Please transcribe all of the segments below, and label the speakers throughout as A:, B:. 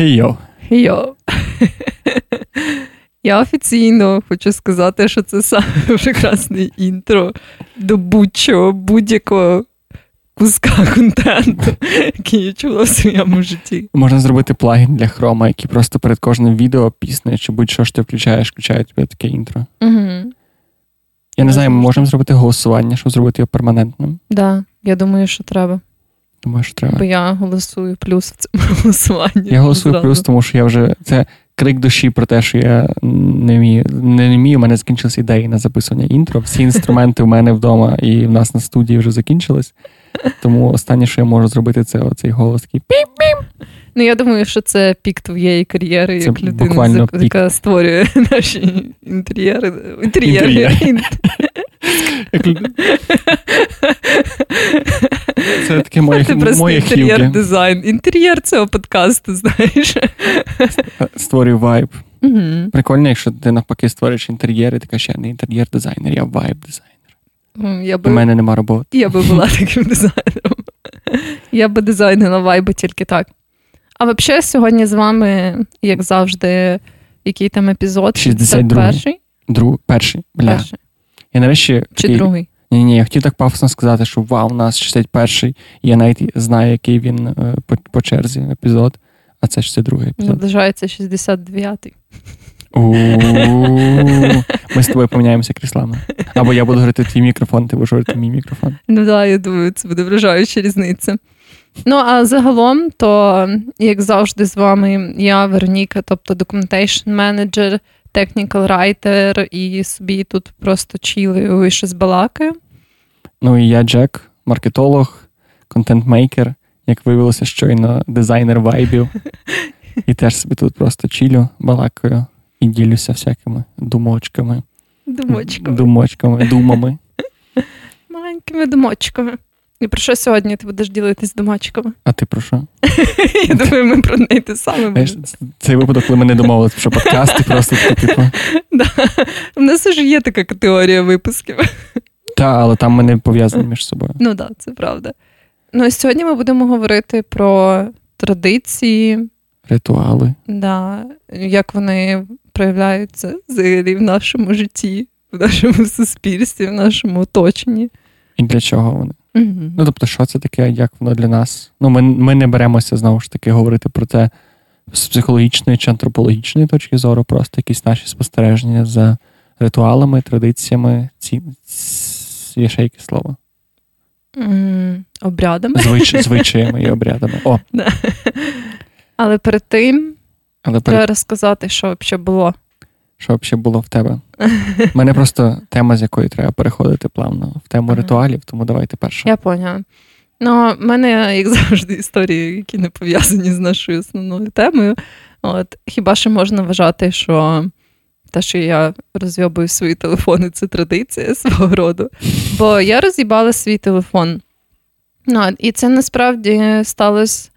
A: Хей-йо.
B: Йо. Я офіційно хочу сказати, що це саме прекрасне інтро до будь-чого, будь-якого куска контенту, який я чула в своєму житті.
A: Можна зробити плагін для хрома, який просто перед кожним відео пісне, чи будь-що що ти включаєш, включає тобі таке інтро.
B: Угу.
A: Я не знаю, ми можемо зробити голосування, щоб зробити його перманентним.
B: Да, я думаю, що треба.
A: Думаю, що треба.
B: Бо я голосую плюс в цьому голосуванні.
A: Я голосую
B: Зразу.
A: плюс, тому що я вже це крик душі про те, що я не вмію, не вмію. У мене закінчилися ідеї на записування інтро. Всі інструменти в мене вдома і в нас на студії вже закінчились. Тому останнє, що я можу зробити, це оцей голос такий піп.
B: Ну, я думаю, що це пік твоєї кар'єри,
A: Це
B: як з- яка створює наші інтер'єри. Інтер'єри.
A: Інтер'єри. Це таке моє, моє
B: інтер'єр дизайн. Інтер'єр цього подкасту, знаєш.
A: Створюю вайб.
B: Угу.
A: Прикольно, якщо ти навпаки створюєш інтер'єри, ти кажеш, я не інтер'єр-дизайнер, я вайб-дизайнер.
B: Я
A: У мене нема роботи.
B: я би була таким дизайнером. Я би дизайнила вайби тільки так. А взагалі, сьогодні з вами, як завжди, який там епізод?
A: 62-й.
B: перший?
A: Друг, перший, бля.
B: перший.
A: Я нарешті
B: Чи
A: такий,
B: другий?
A: Ні, ні, я хотів так пафосно сказати, що вау, у нас 61-й, і я навіть знаю, який він е, по, по черзі епізод, а це 62-й епізод.
B: Наближається 69-й.
A: Ми з тобою поміняємося кріслами. Або я буду говорити твій мікрофон, ти будеш говорити мій мікрофон.
B: Ну да, я думаю, це буде вражаюча різниця. Ну, а загалом, то, як завжди, з вами я, Вероніка, тобто Documentation Manager, Technical Writer, і собі тут просто чілою і щось балакаю.
A: Ну і я Джек, маркетолог, контент-мейкер, як виявилося, щойно дизайнер вайбів. І теж собі тут просто чілю, балакаю і ділюся всякими думочками,
B: Думочками.
A: думочками, думами.
B: Маленькими думочками. І про що сьогодні ти будеш ділитись думачками?
A: А ти про що?
B: Я думаю, ми про неї те саме будемо.
A: цей випадок, коли ми не домовилися, що подкасти просто типу.
B: У нас вже є така категорія випусків.
A: Та, але там ми не пов'язані між собою.
B: Ну так, це правда. Ну і сьогодні ми будемо говорити про традиції,
A: Ритуали.
B: Да, як вони проявляються взагалі в нашому житті, в нашому суспільстві, в нашому оточенні.
A: І для чого вони?
B: Угу.
A: Ну, тобто, що це таке, як воно для нас? Ну, ми, ми не беремося знову ж таки говорити про це з психологічної чи антропологічної точки зору, просто якісь наші спостереження за ритуалами, традиціями, ці, є ще якесь слово.
B: Обрядами.
A: Звич, звичаями і обрядами. О,
B: Да. Але перед тим
A: але перед
B: треба розказати, що взагалі було.
A: що взагалі було в тебе? У мене просто тема, з якої треба переходити плавно в тему ритуалів, тому давайте перше.
B: Я поняла. Ну, в мене, як завжди, історії, які не пов'язані з нашою основною темою. От, хіба що можна вважати, що те, що я розйобую свої телефони, це традиція свого роду. Бо я роз'їбала свій телефон. Ну, і це насправді сталося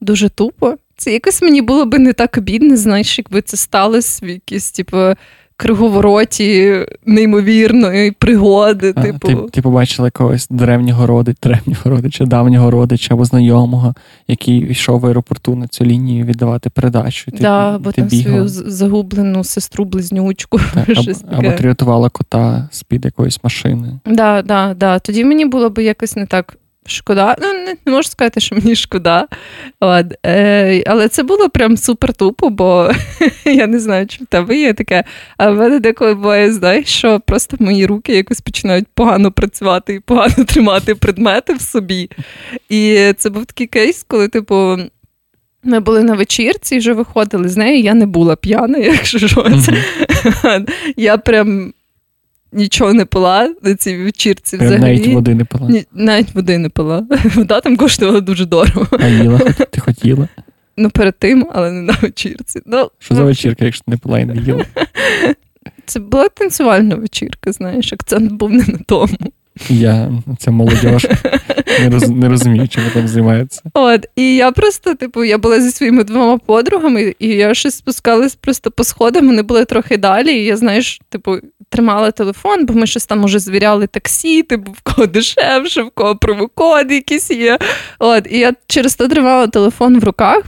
B: дуже тупо. Це якось мені було би не так обідно, знаєш, якби це сталося в якійсь, типу, круговороті неймовірної пригоди.
A: А,
B: типу.
A: Ти, ти побачила якогось древнього родича, древнього родича, давнього родича або знайомого, який йшов в аеропорту на цю лінію віддавати передачу. Ти,
B: Да, бо
A: ти
B: там
A: бігала.
B: свою загублену сестру близнючку.
A: Та,
B: щось
A: або, або ти рятувала кота з-під якоїсь машини.
B: Да, да, да. Тоді мені було б якось не так шкода. Ну, не, можу сказати, що мені шкода. От. Е, але це було прям супер тупо, бо я не знаю, чи в тебе є таке. А в мене деколи буває, знаєш, що просто мої руки якось починають погано працювати і погано тримати предмети в собі. І це був такий кейс, коли, типу. Ми були на вечірці і вже виходили з неї. Я не була п'яна, якщо щось.
A: Мгм.
B: Я прям нічого не пила на цій вечірці взагалі.
A: навіть води не пила.
B: Ні, навіть води не пила. Вода там коштувала дуже дорого.
A: А їла, ти хотіла.
B: Ну, перед тим, але не на вечірці. Ну,
A: Що за
B: ну,
A: вечірка, якщо ти не пила і не їла?
B: Це була танцювальна вечірка, знаєш, акцент був не на тому.
A: Я, це молодь, не, роз, не розумію, чим там займаються.
B: От, і я просто, типу, я була зі своїми двома подругами, і я щось спускалась просто по сходам, вони були трохи далі. І я, знаєш, типу, тримала телефон, бо ми щось там уже звіряли таксі, типу, в кого дешевше, в кого промокоди якісь є. От, і я через то тримала телефон в руках.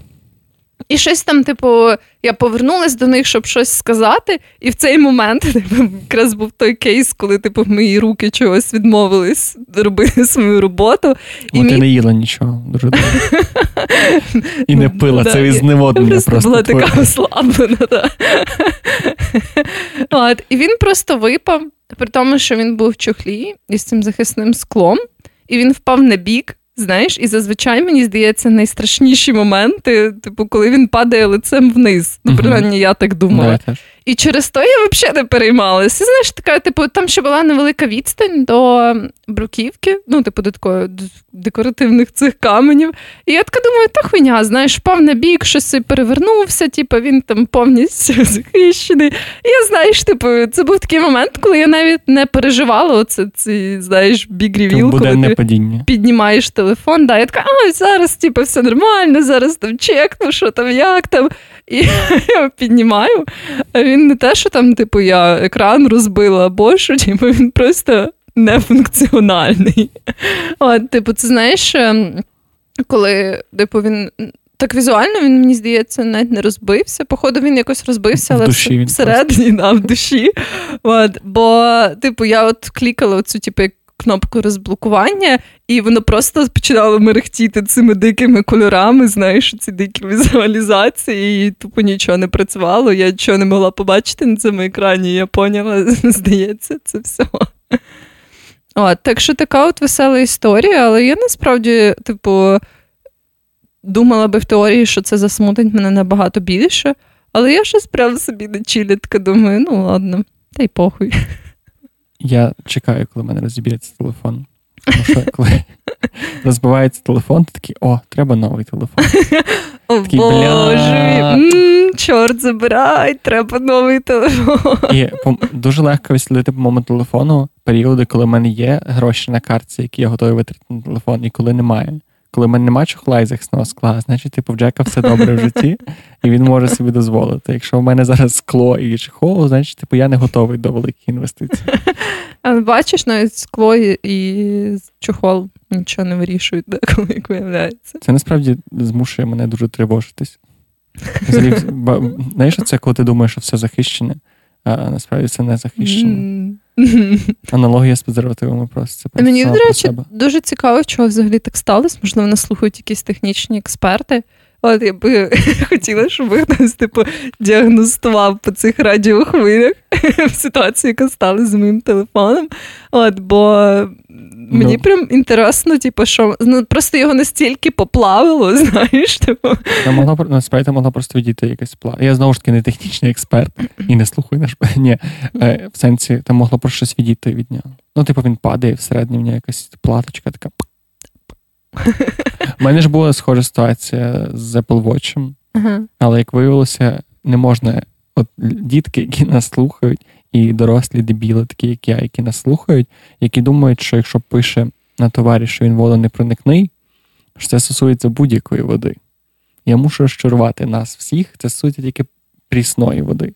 B: І щось там, типу, я повернулася до них, щоб щось сказати. І в цей момент типу, якраз був той кейс, коли типу, мої руки чогось відмовились робити свою роботу.
A: І О, ти не їла нічого дуже добре. І не пила, це від зневоднення просто.
B: була така ослаблена. І він просто випав, при тому, що він був в чохлі із цим захисним склом, і він впав на бік. Знаєш, і зазвичай мені здається найстрашніші моменти, типу, коли він падає лицем вниз. Ну, принаймні, я так думала. Да, і через то я взагалі не переймалася. Знаєш, така, типу, там ще була невелика відстань до бруківки, ну, типу, до такої декоративних цих каменів. І я така думаю, та хуйня, знаєш, впав на бік, щось перевернувся, типу, він там повністю захищений. І я знаєш, типу, це був такий момент, коли я навіть не переживала оце ці, знаєш, бік-ревіл, коли ти падіння. піднімаєш телефон. Да, Я така, а зараз, типу, все нормально, зараз там чекну, що там, як там. І я піднімаю. А він не те, що там, типу, я екран розбила, або що, типу, він просто нефункціональний. От, Типу, це знаєш, ем, коли типу, він. Так візуально він, мені здається, навіть не розбився. Походу, він якось розбився, але
A: в
B: всередині да, в душі. От, Бо, типу, я от клікала оцю, типу, кнопку розблокування, і воно просто починало мерехтіти цими дикими кольорами, знаєш, ці дикі візуалізації, і тупо нічого не працювало. Я нічого не могла побачити на цьому екрані, я поняла, здається, це все. От, Так що така от весела історія, але я насправді, типу, думала би в теорії, що це засмутить мене набагато більше. Але я щось прям собі на чілі така думаю, ну ладно, та й похуй.
A: Я чекаю, коли в мене розіб'ється телефон. Тому що коли розбивається телефон, ти такий, о, треба новий телефон.
B: О, такий, Боже, чорт забирай, треба новий телефон.
A: І дуже легко відслідити по моєму телефону періоди, коли в мене є гроші на картці, які я готовий витратити на телефон, і коли немає коли в мене немає чохла і захисного скла, значить, типу, в Джека все добре в житті, і він може собі дозволити. Якщо в мене зараз скло і чехол, значить, типу, я не готовий до великих інвестицій.
B: А бачиш, навіть скло і чохол нічого не вирішують, коли як виявляється.
A: Це насправді змушує мене дуже тривожитись. Знаєш, це коли ти думаєш, що все захищене, а насправді це не захищено. Аналогія з презервативами просто
B: це Мені, до речі, дуже цікаво, чого взагалі так сталося. Можливо, нас слухають якісь технічні експерти. От я би хотіла, щоб хтось типу діагностував по цих радіохвилях ситуацію, яка стала з моїм телефоном. От, Бо мені ну. прям інтересно, типу, що ну, просто його настільки поплавило, знаєш. типу.
A: Могла, насправді могла просто відійти якась плава. Я знову ж таки не технічний експерт і не слухаю наш. Ні, е, в сенсі там могло про щось відійти від нього. Ну, типу, він падає всередині в нього якась платочка така. У мене ж була схожа ситуація з Apple Watch, але як виявилося, не можна. От дітки, які нас слухають, і дорослі дебіли, такі як я, які нас слухають, які думають, що якщо пише на товарі, що він водонепроникний, що це стосується будь-якої води. Я мушу розчарувати нас всіх, це стосується тільки прісної води.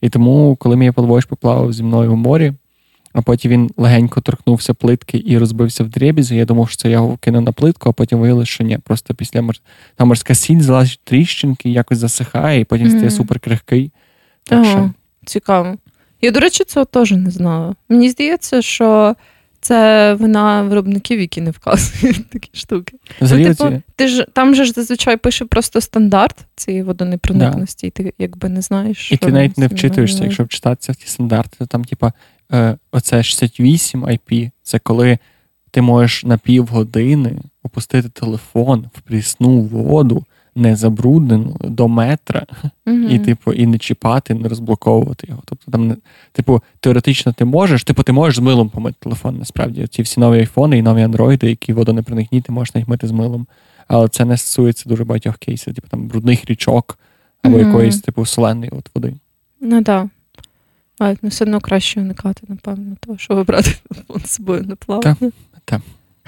A: І тому, коли мій Apple Watch поплавав зі мною в морі, а потім він легенько торкнувся плитки і розбився в дрібізі. Я думав, що це я його кинув на плитку, а потім виявилося, що ні. Просто після мор... там морська сіль залазить тріщинки, якось засихає, і потім mm-hmm. стає супер крихкий.
B: Так ага, що... Цікаво. Я, до речі, цього теж не знала. Мені здається, що це вина виробників, які не вказують такі штуки. Ну, типу, ти ж Там же ж зазвичай пише просто стандарт цієї водонепроникності, да. і ти якби не знаєш.
A: І ти навіть не вчитуєшся, якщо вчитатися в ті стандарти, то там, типа, оце 68 IP, це коли ти можеш на півгодини опустити телефон в прісну воду не забруднену до метра, mm і, типу, і не чіпати, не розблоковувати його. Тобто, там, типу, теоретично ти можеш, типу, ти можеш з милом помити телефон, насправді. Ці всі нові айфони і нові андроїди, які водонепроникні, ти можеш навіть мити з милом. Але це не стосується дуже багатьох кейсів, типу там брудних річок або mm якоїсь, типу, соленої от води.
B: Ну так. Але ну, все одно краще уникати, напевно, того, що вибрати з собою на плавання. Так,
A: так.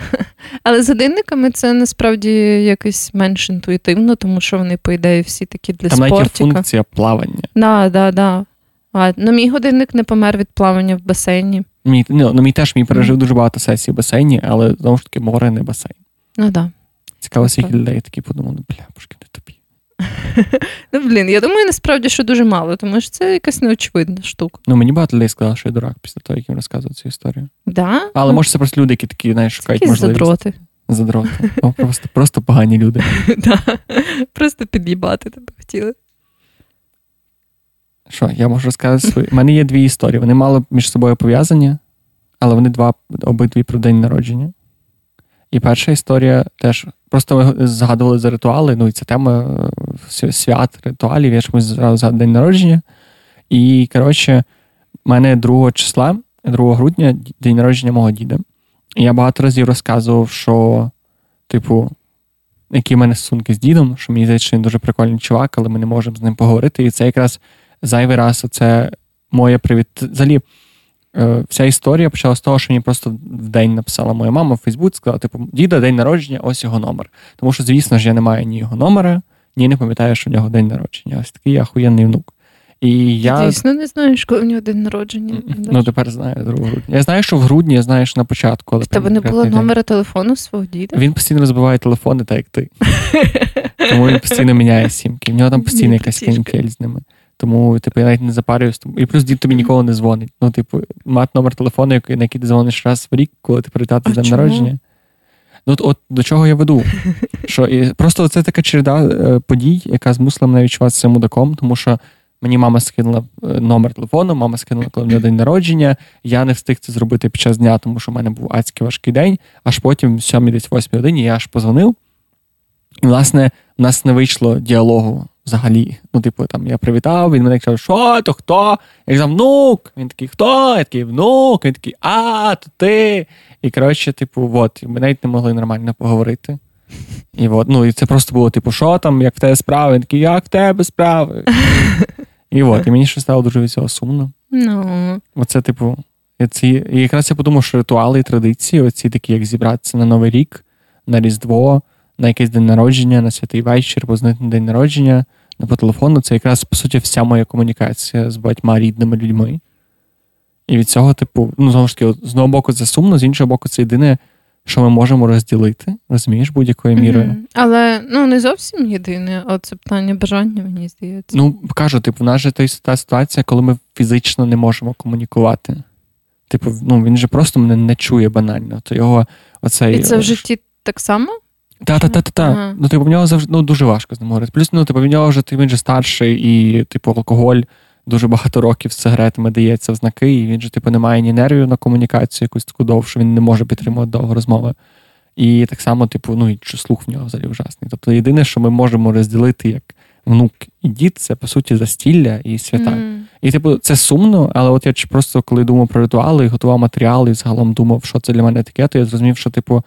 B: Але з годинниками це насправді якось менш інтуїтивно, тому що вони, по ідеї, всі такі для
A: Там
B: спортіка. Там
A: навіть є функція плавання.
B: Да, да, да. А, ну, Мій годинник не помер від плавання в басейні.
A: Мій ну, ну, мій теж мій пережив mm. дуже багато сесій в басейні, але знову ж таки море не басейн.
B: Ну да.
A: Цікаво, скільки людей такі подумали, бля, бушки не тобі.
B: Ну, блін, я думаю, насправді, що дуже мало, тому що це якась неочевидна штука.
A: Ну, мені багато людей сказали, що я дурак після того, як їм розказував цю історію.
B: Да?
A: Але може це просто люди, які такі, знаєш, шукають
B: Такі
A: можливість.
B: задроти.
A: Задроти. О, просто, просто погані люди.
B: Да. Просто під'їбати тебе хотіли.
A: Що, я можу розказати свої. У мене є дві історії. Вони мало між собою пов'язані, але вони два обидві про день народження. І перша історія теж просто ми згадували за ритуали. Ну і ця тема свят, ритуалів. Я ми зразу згадували день народження. І, коротше, в мене 2 числа, 2 грудня, день народження мого діда. І я багато разів розказував, що, типу, які в мене стосунки з дідом, що мені здається, що він дуже прикольний чувак, але ми не можемо з ним поговорити. І це якраз зайвий раз це моє привіт. Взагалі, е, вся історія почала з того, що мені просто в день написала моя мама в Фейсбуці, сказала, типу, діда, день народження, ось його номер. Тому що, звісно ж, я не маю ні його номера, ні не пам'ятаю, що в нього день народження. Ось такий ахуєнний внук. І я...
B: Дійсно не знаєш, коли в нього день народження.
A: Ну, тепер знаю 2 грудня. Я знаю, що в грудні, я знаю, що на початку. Але
B: В тебе не було номера телефону свого діда?
A: Він постійно розбиває телефони, так як ти. Тому він постійно міняє сімки. В нього там постійно якась канікель з ними. Тому, типу, я навіть не запарююсь. І плюс дід тобі ніколи не дзвонить. Ну, типу, мати номер телефону, на який ти дзвониш раз в рік, коли ти привітати з днем народження. Ну, от, от до чого я веду? Що і Просто це така череда е, подій, яка змусила мене відчуватися мудаком, тому що мені мама скинула е, номер телефону, мама скинула, коли мене день народження. Я не встиг це зробити під час дня, тому що в мене був адський важкий день, аж потім, в 7 десь 8 годині, я аж позвонив. І, власне, у нас не вийшло діалогу взагалі. Ну, типу, там я привітав, він мене каже, що то хто? Я казав, внук. Він такий, хто? Я такий внук. Він такий, а, то ти. І коротше, типу, от, ми навіть не могли нормально поговорити. І от, ну, і це просто було, типу, що там, як в тебе справи? Він такий, як в тебе справи? І от, і мені ще стало дуже від цього сумно.
B: Ну.
A: Оце, типу, ці, і якраз я подумав, що ритуали і традиції, оці такі, як зібратися на Новий рік, на Різдво, на якийсь день народження, на святий вечір, познати день народження, на по телефону, це якраз, по суті, вся моя комунікація з багатьма рідними людьми. І від цього, типу, ну, знову ж таки, з одного боку, це сумно, з іншого боку, це єдине, що ми можемо розділити, розумієш, будь-якою мірою. Mm-hmm.
B: Але ну не зовсім єдине, а це питання бажання, мені здається.
A: Ну, кажу, типу, в нас же та ситуація, коли ми фізично не можемо комунікувати. Типу, ну він же просто мене не чує банально. То його оцей...
B: І це в житті так само?
A: Та-та-та-та. Ну, типу, в нього завжди ну, дуже важко з ним говорити. Плюс, ну, типу, в нього вже він же старший, і, типу, алкоголь дуже багато років з сигаретами дається в знаки, і він же, типу, не має ні нервів на комунікацію якусь таку довшу, він не може підтримувати довго розмови. І так само, типу, ну, і слух в нього взагалі ужасний. Тобто, єдине, що ми можемо розділити як внук і дід, це по суті застілля і свята. Mm. І, типу, це сумно, але от я просто коли думав про ритуали, і готував матеріали і загалом думав, що це для мене таке, то я зрозумів, що, типу,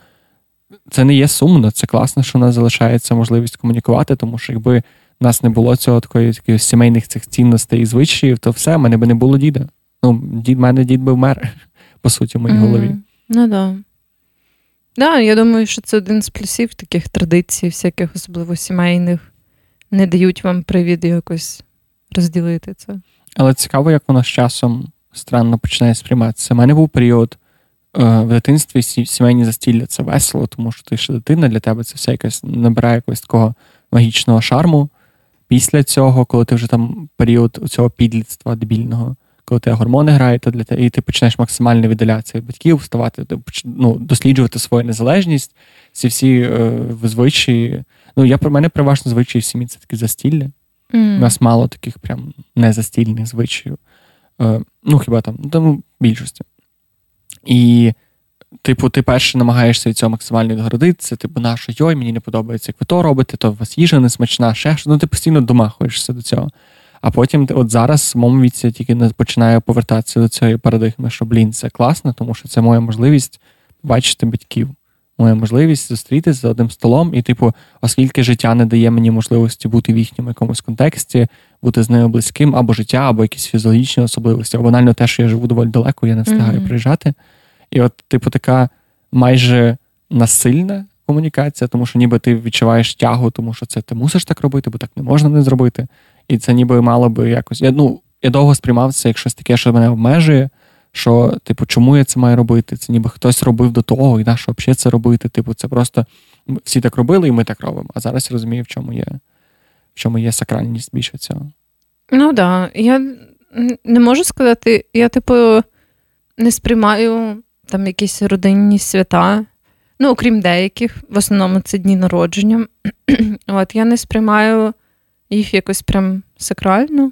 A: це не є сумно, це класно, що у нас залишається можливість комунікувати, тому що якби в нас не було цього такої таких сімейних цих цінностей і звичаїв, то все, в мене би не було діда. Ну, дід мене дід би вмер, по суті, в моїй mm-hmm. голові.
B: Ну да. Да, я думаю, що це один з плюсів таких традицій, всяких, особливо сімейних, не дають вам привід якось розділити це.
A: Але цікаво, як воно з часом странно починає сприйматися. У мене був період, в дитинстві сімейні застілля це весело, тому що ти ще дитина, для тебе це все якось набирає якогось такого магічного шарму. Після цього, коли ти вже там період цього підлітства дебільного, коли тебе гормони грають, то для тебе, і ти починаєш максимально віддалятися від батьків, вставати, ну, досліджувати свою незалежність, ці всі е, звичаї. Ну, я про мене переважно звичаї в сім'ї це такі застілля. Mm. У нас мало таких прям незастільних звичаїв. Е, ну, хіба там, ну, там більшості. І, типу, ти перше намагаєшся від цього максимально відгородитися, типу, на йой, мені не подобається, як ви то робите, то у вас їжа не смачна, ще що. Ну, ти постійно домахуєшся до цього. А потім, от зараз, в моєму віці, я тільки починаю повертатися до цієї парадигми, що блін, це класно, тому що це моя можливість бачити батьків. Моя можливість зустрітися за одним столом, і, типу, оскільки життя не дає мені можливості бути в їхньому якомусь контексті, бути з ними близьким, або життя, або якісь фізіологічні особливості, або банально те, що я живу доволі далеко, я не встигаю mm-hmm. приїжджати. І от, типу, така майже насильна комунікація, тому що ніби ти відчуваєш тягу, тому що це ти мусиш так робити, бо так не можна не зробити. І це ніби мало би якось. Я ну, я довго сприймав це як щось таке, що мене обмежує. Що, типу, чому я це маю робити? Це ніби хтось робив до того, і на що взагалі це робити? Типу, це просто всі так робили, і ми так робимо. А зараз я розумію, в чому є в чому є сакральність більше цього.
B: Ну так. Да. Я не можу сказати, я, типу, не сприймаю там якісь родинні свята. Ну, окрім деяких, в основному це дні народження. От я не сприймаю їх якось прям сакрально.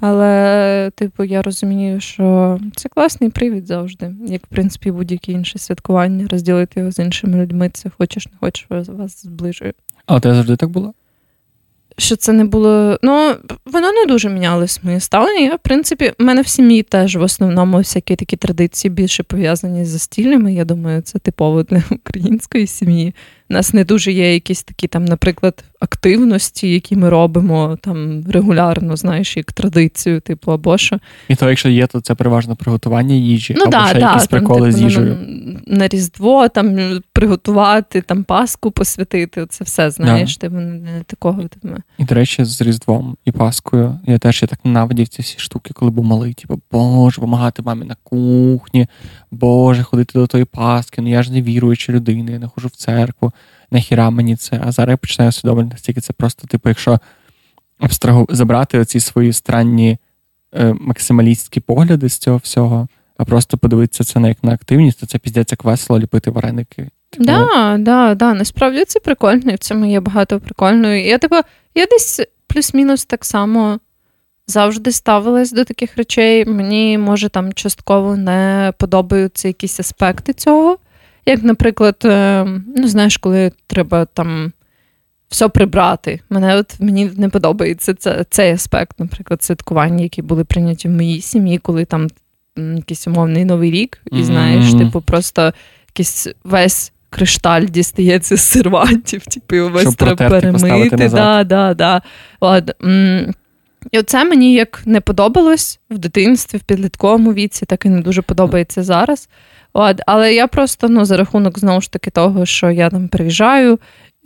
B: Але, типу, я розумію, що це класний привід завжди, як в принципі будь-яке інше святкування, розділити його з іншими людьми. Це хочеш, не хочеш, вас зближує.
A: А тебе завжди так було?
B: Що це не було. Ну, воно не дуже мінялось моє ставлення. Я, в принципі, в мене в сім'ї теж в основному всякі такі традиції більше пов'язані з застіллями. Я думаю, це типово для української сім'ї. У нас не дуже є якісь такі там, наприклад, активності, які ми робимо там регулярно, знаєш, як традицію, типу, або що.
A: І то, якщо є, то це переважно приготування їжі,
B: ну,
A: або
B: да,
A: ще
B: да,
A: якісь приколи
B: там,
A: з
B: типу,
A: їжею.
B: На, на Різдво там приготувати, там Паску посвятити. Це все, знаєш, да. типу, не такого. Типу.
A: І, до речі, з Різдвом і Паскою я теж я так ненавидів ці всі штуки, коли був малий. Типу, Боже, допомагати мамі на кухні, Боже, ходити до тої Паски, ну я ж не віруюча людина, я не ходжу в церкву нахіра мені це. А зараз я починаю усвідомлювати, настільки це просто, типу, якщо абстрагу забрати оці свої странні е, максималістські погляди з цього всього, а просто подивитися це на як на активність, то це піздець як весело ліпити вареники.
B: Типу... Да, да, да, насправді це прикольно, і в цьому є багато прикольного. Я типу, я десь плюс-мінус так само. Завжди ставилась до таких речей. Мені, може, там частково не подобаються якісь аспекти цього. Як, наприклад, е, ну знаєш, коли треба там все прибрати. Мене от мені не подобається це, цей аспект, наприклад, святкування, які були прийняті в моїй сім'ї, коли там якийсь умовний новий рік, і знаєш, mm-hmm. типу, просто якийсь весь. Кришталь дістається з сервантів, типу, весь треба перемити. Да, да, да. І оце мені як не подобалось в дитинстві, в підлітковому віці, так і не дуже подобається зараз. От, Але я просто ну, за рахунок знову ж таки того, що я там приїжджаю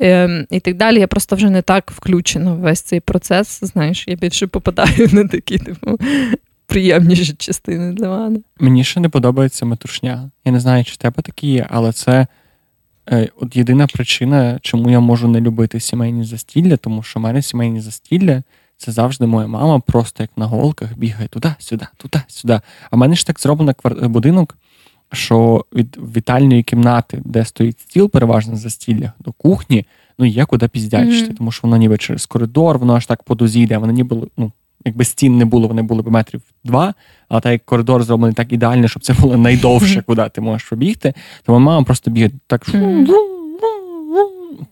B: е, і так далі, я просто вже не так включена в весь цей процес. Знаєш, я більше попадаю на такі типу, приємніші частини для мене.
A: Мені ще не подобається метушня. Я не знаю, чи в тебе такі є, але це е, от єдина причина, чому я можу не любити сімейні застілля, тому що в мене сімейні застілля. Це завжди моя мама, просто як на голках бігає туди-сюди, туди-сюди. А в мене ж так зроблено будинок, що від вітальної кімнати, де стоїть стіл, переважно за стілля, до кухні, ну є куди піздячити, mm-hmm. тому що воно ніби через коридор, воно аж так по дозі йде, воно ніби, ну, якби стін не було, вони були б метрів два, але так як коридор зроблений так ідеально, щоб це було найдовше, куди ти можеш пробігти, то мама просто бігає так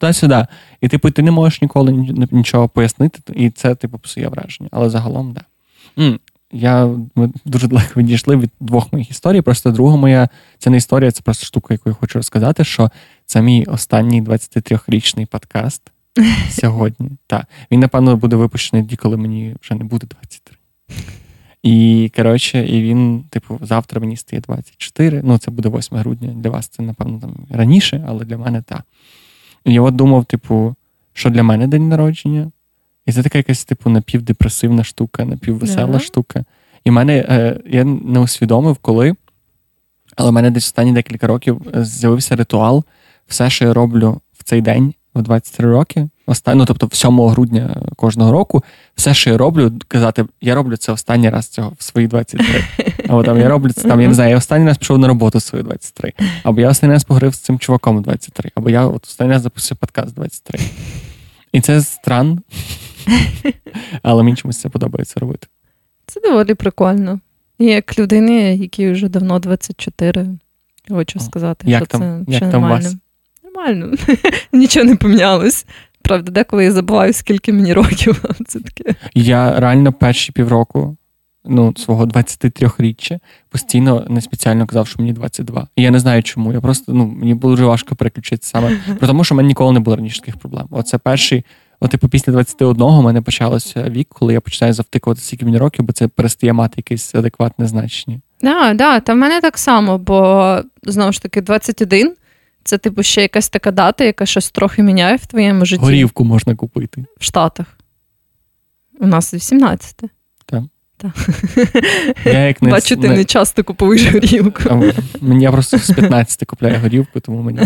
A: туди-сюди. І типу, ти не можеш ніколи нічого пояснити, і це типу псує враження. Але загалом, так. Да. Я ми дуже далеко відійшли від двох моїх історій. Просто друга моя це не історія, це просто штука, яку я хочу розказати. Що це мій останній 23-річний подкаст сьогодні. Так, він, напевно, буде випущений тоді, коли мені вже не буде 23. І коротше, і він, типу, завтра мені стає 24. Ну, це буде 8 грудня. Для вас це, напевно, там раніше, але для мене так. І я от думав, типу, що для мене день народження. І це така якась, типу, напівдепресивна штука, напіввесела yeah. штука. І в мене е, я не усвідомив, коли, але в мене десь останні декілька років е, з'явився ритуал. Все, що я роблю в цей день, в 23 роки, останні, ну, тобто 7 грудня кожного року, все, що я роблю, казати, я роблю це останній раз цього в свої 23. Або там я роблю це там, я не знаю, я останній раз пішов на роботу в свої 23. Або я останній раз поговорив з цим чуваком в 23. Або я от останній раз запустив подкаст 23. І це странно. Але мені чомусь це подобається робити.
B: Це доволі прикольно. І як людини, які вже давно 24, хочу сказати,
A: як
B: що
A: там,
B: це
A: як
B: нормально.
A: Вас?
B: Нормально. Нічого не помінялось. Правда, деколи я забуваю, скільки мені років. Це таке.
A: Я реально перші півроку ну, свого 23-річчя постійно не спеціально казав, що мені 22. І я не знаю чому. Я просто ну, мені було дуже важко переключитися саме. Про тому, що в мене ніколи не було раніше таких проблем. Оце перший От, типу, після 21 у мене почалося вік, коли я починаю завтикувати скільки мені років, бо це перестає мати якесь адекватне значення.
B: Да, да, та в мене так само, бо знову ж таки, 21 це, типу, ще якась така дата, яка щось трохи міняє в твоєму житті.
A: Горівку можна купити.
B: В Штатах. У нас 18.
A: Так. Я як не,
B: Бачу, ти
A: не,
B: не часто купуєш горілку.
A: Мені я просто з 15 купляю горілку, тому мені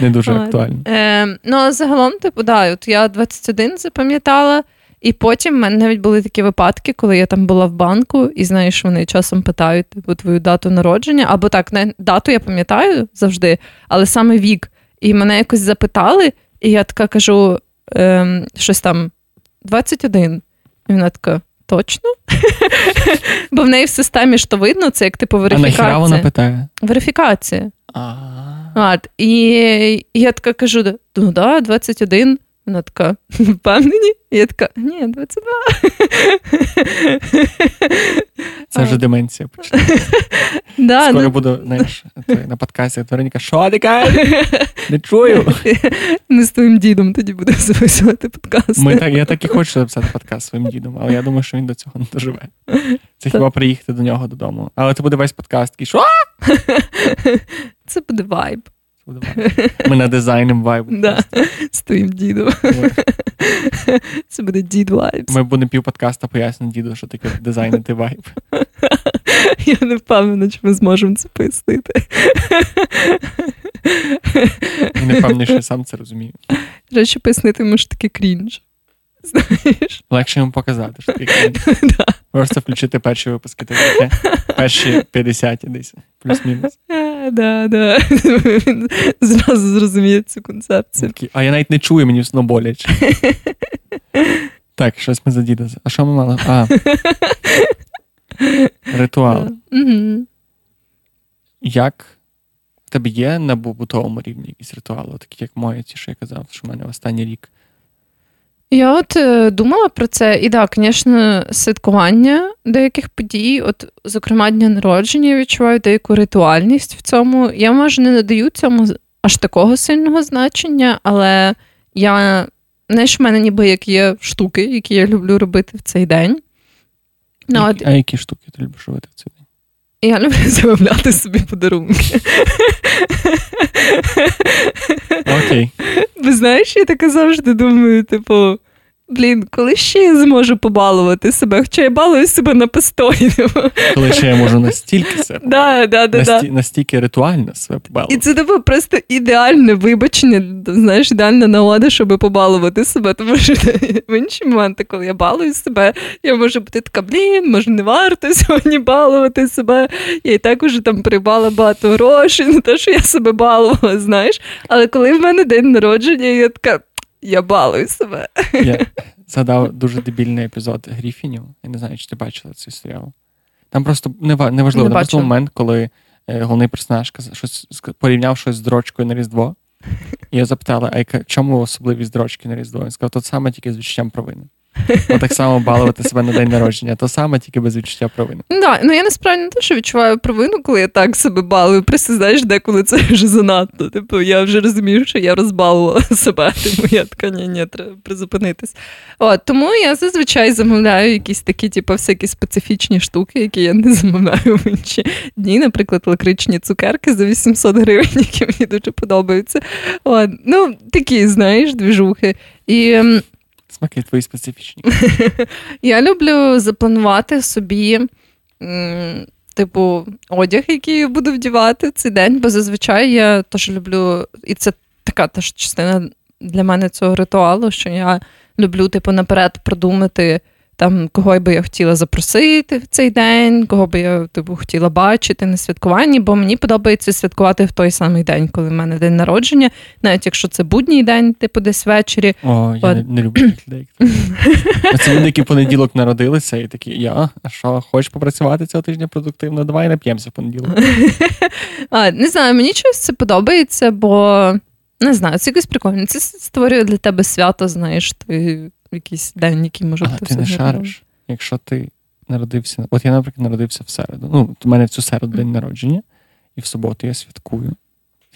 A: не дуже актуально.
B: Е, ну, а загалом, типу, да, от я 21 запам'ятала, і потім в мене навіть були такі випадки, коли я там була в банку, і знаєш, вони часом питають типу, твою дату народження. Або так, не дату я пам'ятаю завжди, але саме вік. І мене якось запитали, і я така кажу: ем, щось там 21. І вона така. Точно? Бо в неї в системі то видно, це як типу
A: А нахіра
B: верифікація.
A: вона питає?
B: Верифікація.
A: А,
B: От, і я така кажу: ну да, 21. Вона така, впевнені? Я така, ні, 22.
A: Це вже деменція.
B: Да,
A: Скоро
B: ну,
A: буду, знаєш, на подкасті Вероніка, що ти кажеш? Не чую.
B: Ми з твоїм дідом тоді будемо записувати подкаст.
A: Ми так, я так і хочу записати подкаст своїм дідом, але я думаю, що він до цього не доживе. Це хіба приїхати до нього додому. Але це буде весь подкаст. такий, Що?
B: Це буде вайб.
A: Вайб. Ми надизайним вайб.
B: Да. З твоїм дідом. Це буде дід vibes.
A: Ми будемо пів подкаста пояснити діду, що таке дизайнити вайб.
B: Я не впевнена, чи ми зможемо це пояснити.
A: І не впевнений, що я сам це розумію.
B: Речі, пояснити може таке крінж. Знаєш?
A: Легше йому показати, що таке.
B: Да.
A: Просто включити перші випуски. Перші 50 десь, плюс-мінус.
B: Да, да. Він зразу зрозуміє цю концепцію.
A: А я навіть не чую, мені все боляче. Так, щось ми за діда. А що ми мали? А. Ритуал.
B: Угу.
A: Як в тебе є на побутовому рівні якісь ритуали, такі як мої, ті, що я казав, що в мене останній рік.
B: Я от е, думала про це, і так, звісно, святкування деяких подій, от, зокрема, дня народження, я відчуваю деяку ритуальність в цьому. Я, може, не надаю цьому аж такого сильного значення, але я, знаєш, в мене ніби як є штуки, які я люблю робити в цей день. Ну, от,
A: А які штуки ти любиш робити в цей день?
B: я люблю замовляти собі подарунки.
A: Окей.
B: Ви знаєш, я таке завжди думаю, типу. Блін, коли ще я зможу побалувати себе? Хоча я балую себе на постої. типу.
A: Коли ще я можу настільки себе,
B: Да, да, да, да.
A: насті- настільки ритуально себе
B: І це типу, просто ідеальне вибачення, знаєш, ідеальна нагода, щоб побалувати себе. Тому що в інші моменти, коли я балую себе, я можу бути така, блін, може, не варто сьогодні балувати себе. Я і так уже там прибала багато грошей на те, що я себе балувала, знаєш. Але коли в мене день народження, я така. Я балую себе.
A: Я згадав дуже дебільний епізод Гріфінів. Я не знаю, чи ти бачила цей серіал. Там просто неважливо,
B: Не
A: там просто момент, коли е, головний персонаж щось порівняв щось з дрочкою на Різдво. І я запитала, а чому особливість дрочки на Різдво? Він сказав, то саме тільки з відчуттям провини. Ну, так само балувати себе на день народження, то саме тільки без відчуття провини.
B: Да, ну я насправді не те, що відчуваю провину, коли я так себе балую. Просто знаєш, деколи це вже занадто. Типу, я вже розумію, що я розбалувала себе, тому я така, ні, ні, треба призупинитись. От, тому я зазвичай замовляю якісь такі, типу, всякі специфічні штуки, які я не замовляю в інші дні. Наприклад, лакричні цукерки за 800 гривень, які мені дуже подобаються. От, ну, такі, знаєш, двіжухи. І
A: Смаки твої специфічні.
B: я люблю запланувати собі, типу, одяг, який я буду вдівати цей день, бо зазвичай я теж люблю, і це така теж частина для мене цього ритуалу, що я люблю, типу, наперед продумати. Там, кого би я хотіла запросити в цей день, кого би я типу, хотіла бачити на святкуванні, бо мені подобається святкувати в той самий день, коли в мене день народження, навіть якщо це будній день, типу десь ввечері.
A: О, я
B: От.
A: не, не люблю таких людей. Це люди, які в понеділок народилися, і такі, я, а що, хочеш попрацювати цього тижня продуктивно? Давай нап'ємося в понеділок.
B: А, не знаю, мені щось це подобається, бо не знаю, це якось прикольно. Це створює для тебе свято, знаєш, твій якийсь день, який може бути.
A: А ти не шариш, якщо ти народився. От я, наприклад, народився в середу. Ну, у мене в цю середу день народження, і в суботу я святкую.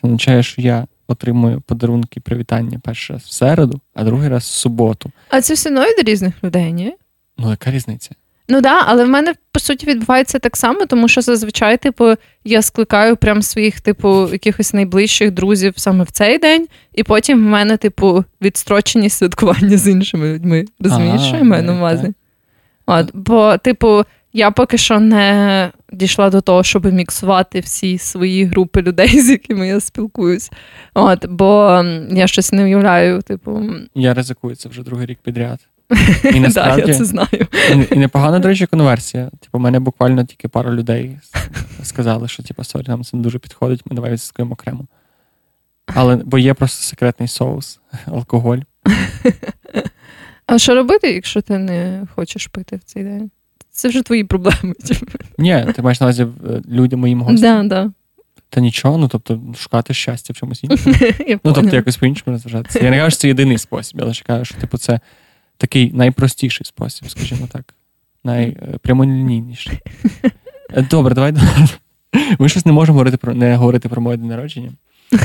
A: Це означає, що я отримую подарунки привітання перший раз в середу, а другий раз в суботу.
B: А це все одно до різних людей, ні?
A: Ну, яка різниця?
B: Ну да, але в мене по суті відбувається так само, тому що зазвичай, типу, я скликаю прям своїх, типу, якихось найближчих друзів саме в цей день, і потім в мене, типу, відстрочені святкування з іншими людьми. Розумієш, що я маю на увазі? От, Бо, типу, я поки що не дійшла до того, щоб міксувати всі свої групи людей, з якими я спілкуюсь. От, Бо я щось не уявляю, типу.
A: Я ризикую це вже другий рік підряд.
B: І насправді, да, я це знаю.
A: І, і непогана, до речі, конверсія. Типу, у мене буквально тільки пару людей сказали, що типу, sorry, нам це не дуже підходить, ми давай відсвяткуємо окремо. Але бо є просто секретний соус, алкоголь.
B: А що робити, якщо ти не хочеш пити в цей день? Це вже твої проблеми.
A: Ні, ти маєш на увазі е, людям моїм гостям?
B: Да, да.
A: Та нічого, ну тобто шукати щастя в чомусь іншому. Ну, тобто, якось по-іншому розважатися. Я не кажу, що це єдиний спосіб, але кажу, що типу, це такий найпростіший спосіб, скажімо так. Найпрямолінійніший. Е, добре, давай. Ми щось не можемо говорити про не говорити про моє день народження.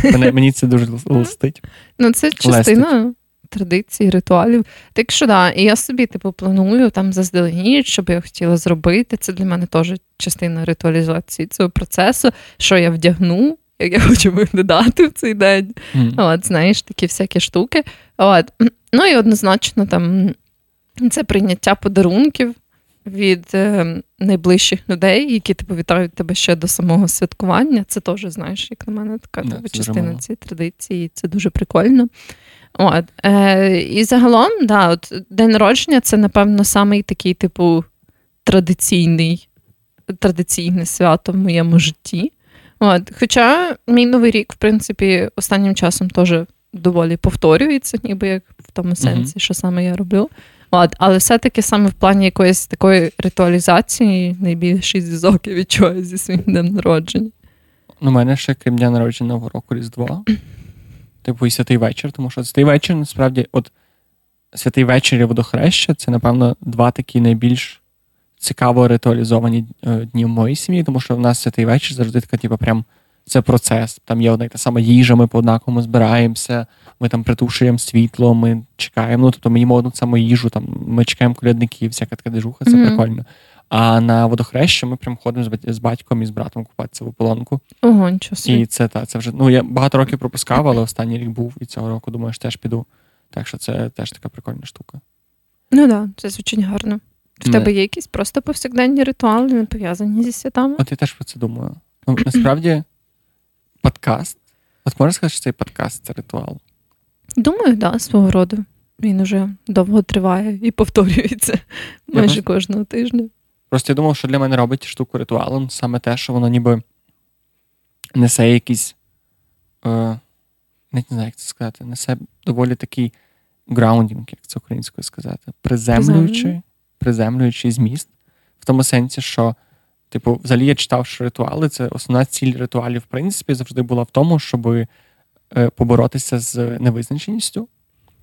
A: Мене, Мені це дуже листить.
B: Ну, це частина традицій, ритуалів. Так що да, і я собі типу планую там заздалегідь, що би я хотіла зробити. Це для мене теж частина ритуалізації цього процесу, що я вдягну. Як я хочу виглядати в цей день. Mm. От, Знаєш, такі всякі штуки. От. Ну і однозначно там це прийняття подарунків від е, найближчих людей, які типу, вітають тебе ще до самого святкування. Це теж, знаєш, як на мене, така yeah, частина цієї традиції. Це дуже прикольно. От. Е, І загалом, да, от день народження це, напевно, самий такий, типу, традиційний, традиційне свято в моєму житті. От. Хоча мій новий рік, в принципі, останнім часом теж доволі повторюється, ніби як в тому сенсі, що саме я роблю. От. Але все-таки саме в плані якоїсь такої ритуалізації найбільший зв'язок я відчуваю зі своїм днем народження.
A: У мене ще крім дня народження Нового року Різдва типу, і святий вечір, тому що святий вечір насправді, от святий вечір і водохреща це, напевно, два такі найбільш цікаво ритуалізовані е, дні в моїй сім'ї, тому що в нас святий вечір завжди така, типу, прям це процес. Там є одна та сама їжа, ми по однаковому збираємося, ми там притушуємо світло, ми чекаємо. Ну, тобто ми їмо одну саму їжу, там ми чекаємо колядників, всяка така дежуха, це mm-hmm. прикольно. А на водохреща ми прям ходимо з батьком і з братом купатися в ополонку.
B: Ого, нічого
A: І це та це вже ну я багато років пропускав, але останній рік був і цього року думаю, що теж піду. Так що це теж така прикольна штука.
B: Ну так, да, це звучить гарно. В не. тебе є якісь просто повсякденні ритуали, не пов'язані зі святами?
A: От я теж про це думаю. Ну, Насправді, подкаст. От можна сказати, що цей подкаст це ритуал?
B: Думаю, так, да, свого роду. Він уже довго триває і повторюється майже я кожного тижня.
A: Просто я думав, що для мене робить штуку ритуалом саме те, що воно ніби несе якийсь. Е, не знаю, як це сказати, несе доволі такий grounding, як це українською сказати, приземлюючий, приземлюючий зміст. В тому сенсі, що, типу, взагалі я читав, що ритуали це основна ціль ритуалів, в принципі, завжди була в тому, щоб е, поборотися з невизначеністю.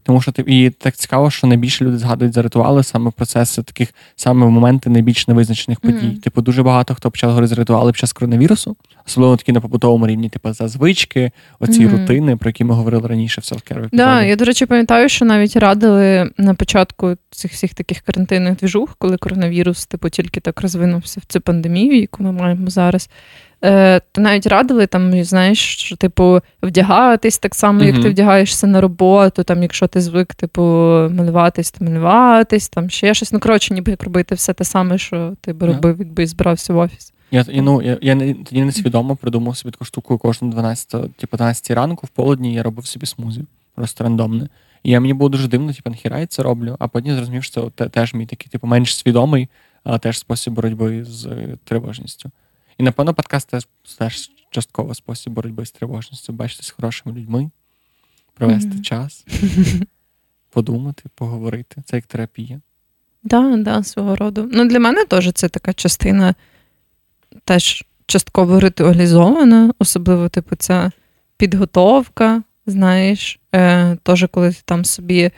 A: Тому що і так цікаво, що найбільше люди згадують за ритуали саме процеси таких саме в моменти найбільш невизначених подій. Mm-hmm. Типу, дуже багато хто почав говорити за ритуали під час коронавірусу, особливо такі на побутовому рівні, типу за звички, оці mm-hmm. рутини, про які ми говорили раніше в селфкер
B: Да, Я, до речі, пам'ятаю, що навіть радили на початку цих всіх таких карантинних двіжух, коли коронавірус, типу, тільки так розвинувся в цю пандемію, яку ми маємо зараз. Е, то навіть радили там, знаєш, що типу вдягатись так само, як mm-hmm. ти вдягаєшся на роботу. Там, якщо ти звик, типу, малюватись, то малюватись, там ще щось. Ну коротше, ніби як робити все те саме, що ти б робив, yeah. якби збирався в офіс.
A: Я ну, я, я не тоді несвідомо придумав собі таку штуку кожну 12, типу 12 ранку в полудні я робив собі смузі, просто рандомне. І я мені було дуже дивно, типу, нахіра я це роблю, а потім зрозумів, що це теж мій такий, типу, менш свідомий, а теж спосіб боротьби з тривожністю. І, напевно, подкаст теж, теж частково спосіб боротьби з тривожністю, бачити з хорошими людьми, провести mm-hmm. час, подумати, поговорити. Це як терапія.
B: Так, да, да, свого роду. Ну, Для мене теж це така частина теж частково ритуалізована, особливо, типу, ця підготовка, знаєш, е, теж коли ти там собі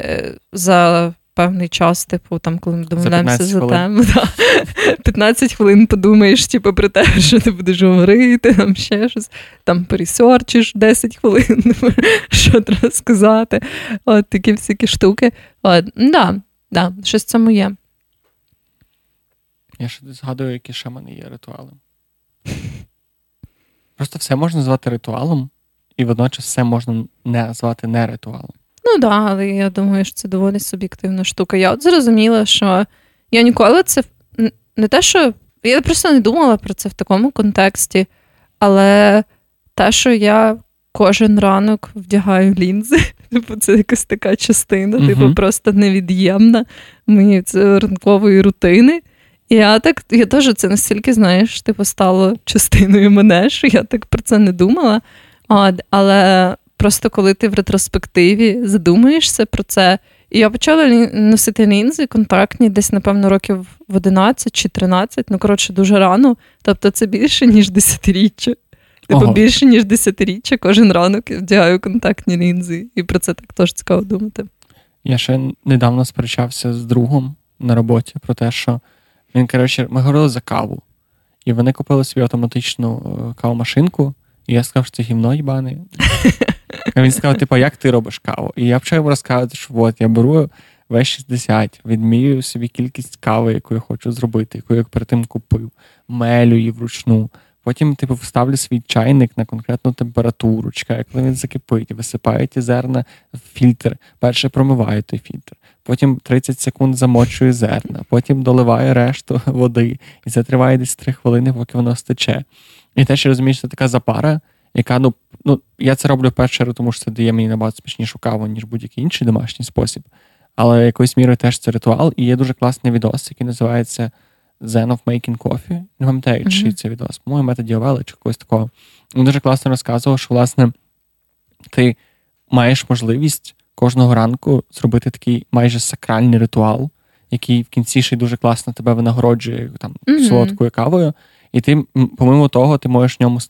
B: е, за певний час, типу, там, коли ми домовляємося за, за тему, да, 15 хвилин подумаєш, типу, про те, що ти будеш говорити, там ще щось, там пересерчиш 10 хвилин, що треба сказати. От такі всякі штуки. От, да, да, щось це моє.
A: Я ще згадую, які ще в мене є ритуали. Просто все можна назвати ритуалом, і водночас все можна не назвати не ритуалом.
B: Ну так, да, але я думаю, що це доволі суб'єктивна штука. Я от зрозуміла, що я ніколи це не те, що я просто не думала про це в такому контексті, але те, що я кожен ранок вдягаю лінзи, типу, це якась така частина, uh типу, просто невід'ємна мені це ранкової рутини. І я так, я теж це настільки, знаєш, типу, стало частиною мене, що я так про це не думала. А, Але просто коли ти в ретроспективі задумуєшся про це. І я почала носити лінзи контактні десь, напевно, років в 11 чи 13, ну, коротше, дуже рано. Тобто це більше, ніж десятиріччя. Типу, Ого. більше, ніж десятиріччя, кожен ранок я вдягаю контактні лінзи, і про це так теж цікаво думати.
A: Я ще недавно сперечався з другом на роботі про те, що він, коротше, ми говорили за каву, і вони купили собі автоматичну е, кавомашинку, і я сказав, що це гімно їбане. Він сказав, типу, як ти робиш каву? І я почав йому розказувати, що от я беру В60, відмірюю собі кількість кави, яку я хочу зробити, яку я перед тим купив, мелю її вручну. Потім, типу, вставлю свій чайник на конкретну температуру, чекаю, коли він закипить, висипаю ті зерна в фільтр. Перше промиваю той фільтр, потім 30 секунд замочую зерна, потім доливаю решту води. І це триває десь 3 хвилини, поки воно стече. І те, що розумієш, це така запара, яка ну ну я це роблю перше, тому що це дає мені набагато смачнішу каву, ніж будь-який інший домашній спосіб. Але якоюсь мірою теж це ритуал, і є дуже класний відос, який називається Zen of Making Coffee. Не пам'ятаю, mm-hmm. чи це відос, по-моєму, методі Овели чи когось такого. Він дуже класно розказував, що, власне, ти маєш можливість кожного ранку зробити такий майже сакральний ритуал, який в кінці ще й дуже класно тебе винагороджує там mm-hmm. солодкою кавою. І ти, помимо того, ти можеш в ньому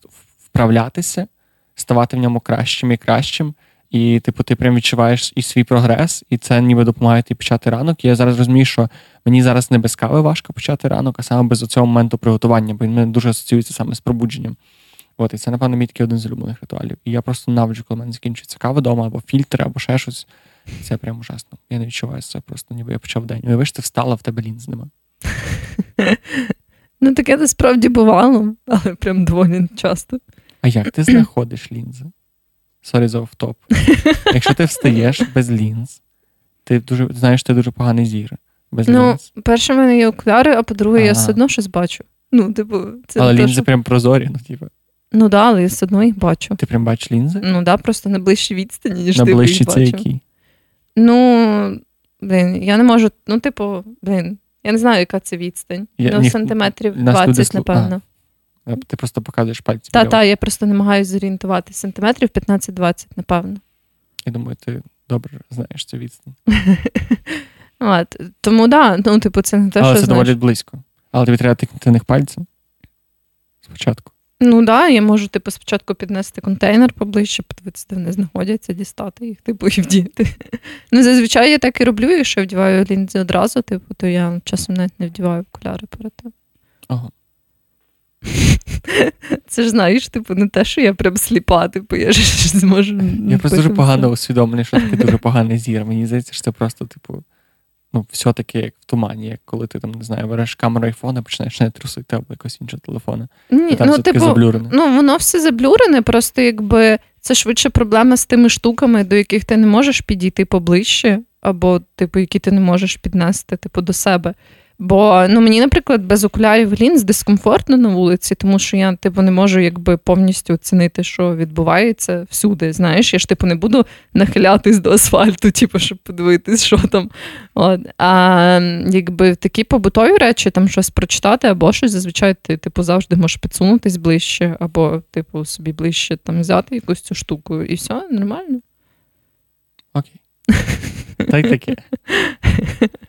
A: вправлятися, ставати в ньому кращим і кращим. І, типу, ти прям відчуваєш і свій прогрес, і це ніби допомагає тобі почати ранок. І я зараз розумію, що мені зараз не без кави важко почати ранок, а саме без цього моменту приготування, бо він мене дуже асоціюється саме з пробудженням. От, і це, напевно, мій такий один з улюблених ритуалів. І я просто ненавиджу, коли в мене закінчується кава вдома, або фільтри, або ще щось. Це прям ужасно. Я не відчуваю це просто, ніби я почав день. Уявляєш, ти встала, в тебе лінз нема.
B: Ну, таке насправді бувало, але прям доволі часто.
A: А як ти знаходиш лінзи? Sorry за офтоп. Якщо ти встаєш без лінз, ти дуже знаєш, ти дуже поганий зір. Без
B: ну, лінз. перше, в мене є окуляри, а по-друге, ага. я все одно щось бачу. Ну, типу, це
A: Але лінзи що... прям прозорі, ну, типу.
B: Ну да, але я все одно їх бачу.
A: Ти прям бачиш лінзи?
B: Ну да, просто на ближчій відстані, ніж
A: на
B: ти
A: ближчі
B: їх
A: це які?
B: Ну, блін, я не можу. Ну, типу, блін, я не знаю, яка це відстань. Я, ну, ні, сантиметрів 20, напевно.
A: А, ти просто показуєш пальці.
B: Так, так, я просто намагаюся зорієнтувати сантиметрів 15-20, напевно.
A: Я думаю, ти добре знаєш цю відстань.
B: От, Тому так, да, ну, типу, це не те,
A: Але
B: що.
A: це
B: знаєш.
A: доволі близько. Але тобі треба тикнути них пальцем спочатку.
B: Ну так, да, я можу, типу, спочатку піднести контейнер поближче, подивитися, де вони знаходяться, дістати їх, типу, і вдіти. Ну, зазвичай я так і роблю, якщо я вдіваю лінзи одразу, типу, то я часом навіть не вдіваю окуляри перед тим.
A: Ага.
B: Це ж знаєш, типу, не те, що я прям сліпа, типу, я ж зможу.
A: Я просто дуже погано усвідомлений, що таке дуже поганий зір. Мені здається, що це просто, типу, ну, все-таки як в тумані, як коли ти там не знаю, береш камеру айфона, починаєш не трусити або якогось іншого телефона.
B: Ні,
A: там
B: ну, типу,
A: заблюрене.
B: Ну, воно все заблюрене, просто якби це швидше проблема з тими штуками, до яких ти не можеш підійти поближче, або, типу, які ти не можеш піднести, типу, до себе. Бо ну мені, наприклад, без окулярів лінз дискомфортно на вулиці, тому що я типу не можу якби повністю оцінити, що відбувається всюди. Знаєш, я ж типу не буду нахилятись до асфальту, типу, щоб подивитись, що там. От. А якби такі побутові речі, там щось прочитати або щось, зазвичай ти типу завжди можеш підсунутись ближче, або, типу, собі ближче там взяти якусь цю штуку, і все, нормально.
A: Окей. Та й таке.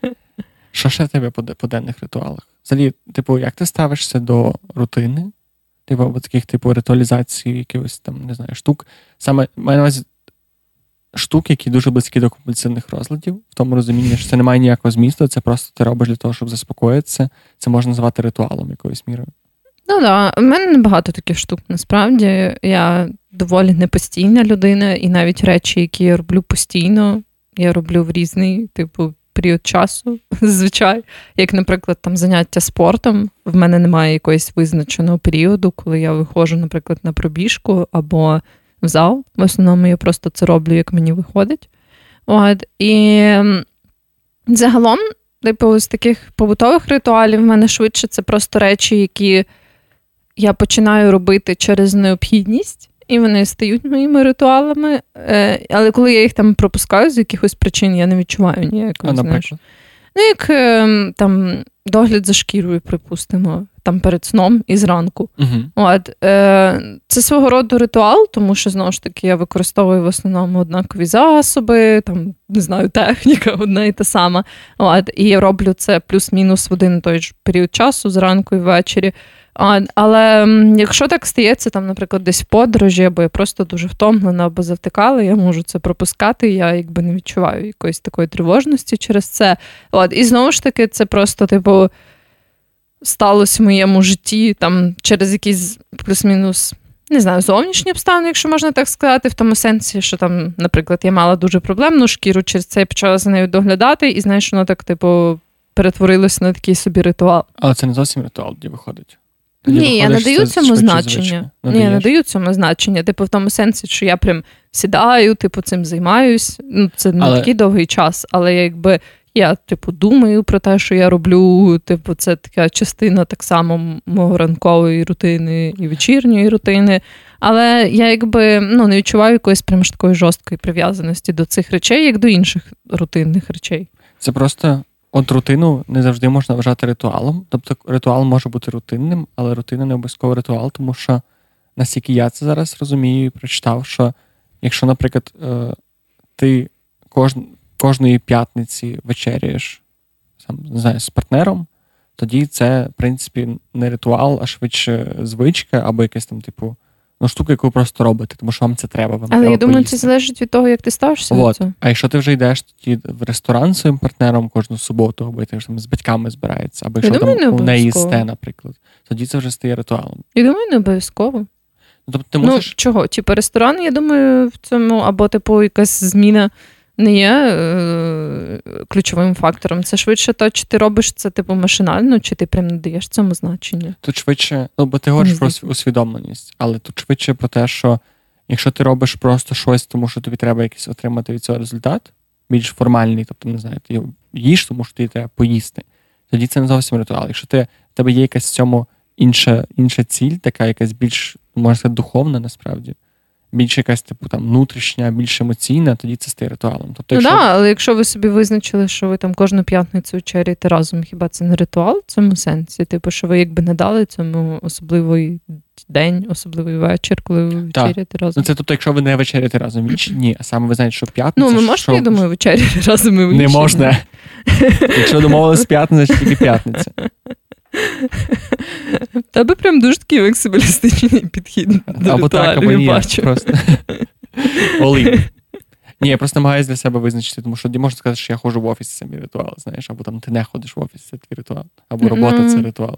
A: Що ще в тебе по, денних ритуалах? Взагалі, типу, як ти ставишся до рутини? Типу, або таких, типу, ритуалізації якихось там, не знаю, штук. Саме маю на увазі штук, які дуже близькі до компульсивних розладів, в тому розумінні, що це не має ніякого змісту, це просто ти робиш для того, щоб заспокоїтися. Це можна назвати ритуалом якоюсь мірою.
B: Ну да. в мене небагато таких штук. Насправді я доволі непостійна людина, і навіть речі, які я роблю постійно, я роблю в різний, типу, період часу, зазвичай. Як, наприклад, там заняття спортом, в мене немає якогось визначеного періоду, коли я виходжу, наприклад, на пробіжку або в зал. В основному я просто це роблю, як мені виходить. От. І загалом типу, з таких побутових ритуалів в мене швидше це просто речі, які я починаю робити через необхідність, і вони стають моїми ритуалами. Е, але коли я їх там пропускаю з якихось причин, я не відчуваю ніякого. Знаєш. Ну, як ем, там догляд за шкірою, припустимо, там перед сном і зранку.
A: Uh-huh.
B: От, е, Це свого роду ритуал, тому що знову ж таки я використовую в основному однакові засоби, там не знаю, техніка одна і та сама. От, І я роблю це плюс-мінус в один той ж період часу, зранку і ввечері. А, Але якщо так стається, там, наприклад, десь подорожі, або я просто дуже втомлена або завтикала, я можу це пропускати. Я якби не відчуваю якоїсь такої тривожності через це. От, І знову ж таки, це просто, типу, сталося в моєму житті там через якісь плюс-мінус. Не знаю, зовнішні обставини, якщо можна так сказати, в тому сенсі, що там, наприклад, я мала дуже проблемну шкіру, через це я почала за нею доглядати, і знаєш, воно так, типу, перетворилося на такий собі ритуал.
A: Але це не зовсім ритуал, де виходить.
B: Ні, я не даю цьому значення. Ні, я не даю цьому значення. Типу, в тому сенсі, що я прям сідаю, типу, цим займаюсь. Ну, Це не але... такий довгий час, але якби я, типу, думаю про те, що я роблю. Типу, це така частина так само мого ранкової рутини і вечірньої рутини. Але я якби ну, не відчуваю якоїсь прям такої жорсткої прив'язаності до цих речей, як до інших рутинних речей.
A: Це просто От рутину не завжди можна вважати ритуалом. Тобто ритуал може бути рутинним, але рутина не обов'язково ритуал, тому що наскільки я це зараз розумію і прочитав, що якщо, наприклад, е, ти кож... кожної п'ятниці вечеряєш сам, не знаю, з партнером, тоді це, в принципі, не ритуал, а швидше звичка або якесь там, типу, ну, штука, яку просто робите, тому що вам це треба. Вам
B: Але
A: треба
B: я думаю, поїсти. це залежить від того, як ти ставишся.
A: От.
B: до цього.
A: А якщо ти вже йдеш тоді в ресторан з своїм партнером кожну суботу, або ти там з батьками збирається, або якщо
B: думаю,
A: там у неї їсте, наприклад, тоді це вже стає ритуалом.
B: Я думаю, не обов'язково.
A: Ну, тобто ти мусиш...
B: Ну, чого? Типу, ресторан, я думаю, в цьому, або, типу, якась зміна не є е, ключовим фактором. Це швидше то, чи ти робиш це типу машинально, чи ти прям не даєш цьому значення.
A: Тут швидше, ну бо ти говориш про усвідомленість, але тут швидше про те, що якщо ти робиш просто щось, тому що тобі треба якийсь отримати від цього результат, більш формальний, тобто не знаю, ти їш, тому що тобі треба поїсти. Тоді це не зовсім ритуал. Якщо ти, в тебе є якась в цьому інша інша ціль, така якась більш, можна сказати, духовна насправді більш якась типу там внутрішня, більш емоційна, тоді це стає ритуалом. Тобто,
B: якщо... Ну, да, але якщо ви собі визначили, що ви там кожну п'ятницю вечеряєте разом, хіба це не ритуал в цьому сенсі? Типу, що ви якби не дали цьому особливий день, особливий вечір, коли ви вечеряєте разом.
A: Ну, це тобто, якщо ви не вечеряєте разом вічі, ні, а саме ви знаєте, що п'ятниця.
B: Ну, ми можемо,
A: що...
B: я думаю, вечеряти разом і вічі.
A: Не можна. Якщо домовились п'ятниця, тільки п'ятниця.
B: Тебе прям дуже такий фlexibilістичний підхід. до Або так, або ні. Бачу. Просто.
A: Олі. Ні, я просто намагаюся для себе визначити, тому що можна сказати, що я ходжу в офіс, це мій ритуал, знаєш, або там ти не ходиш в офіс, це твій ритуал, або робота mm-hmm. це ритуал.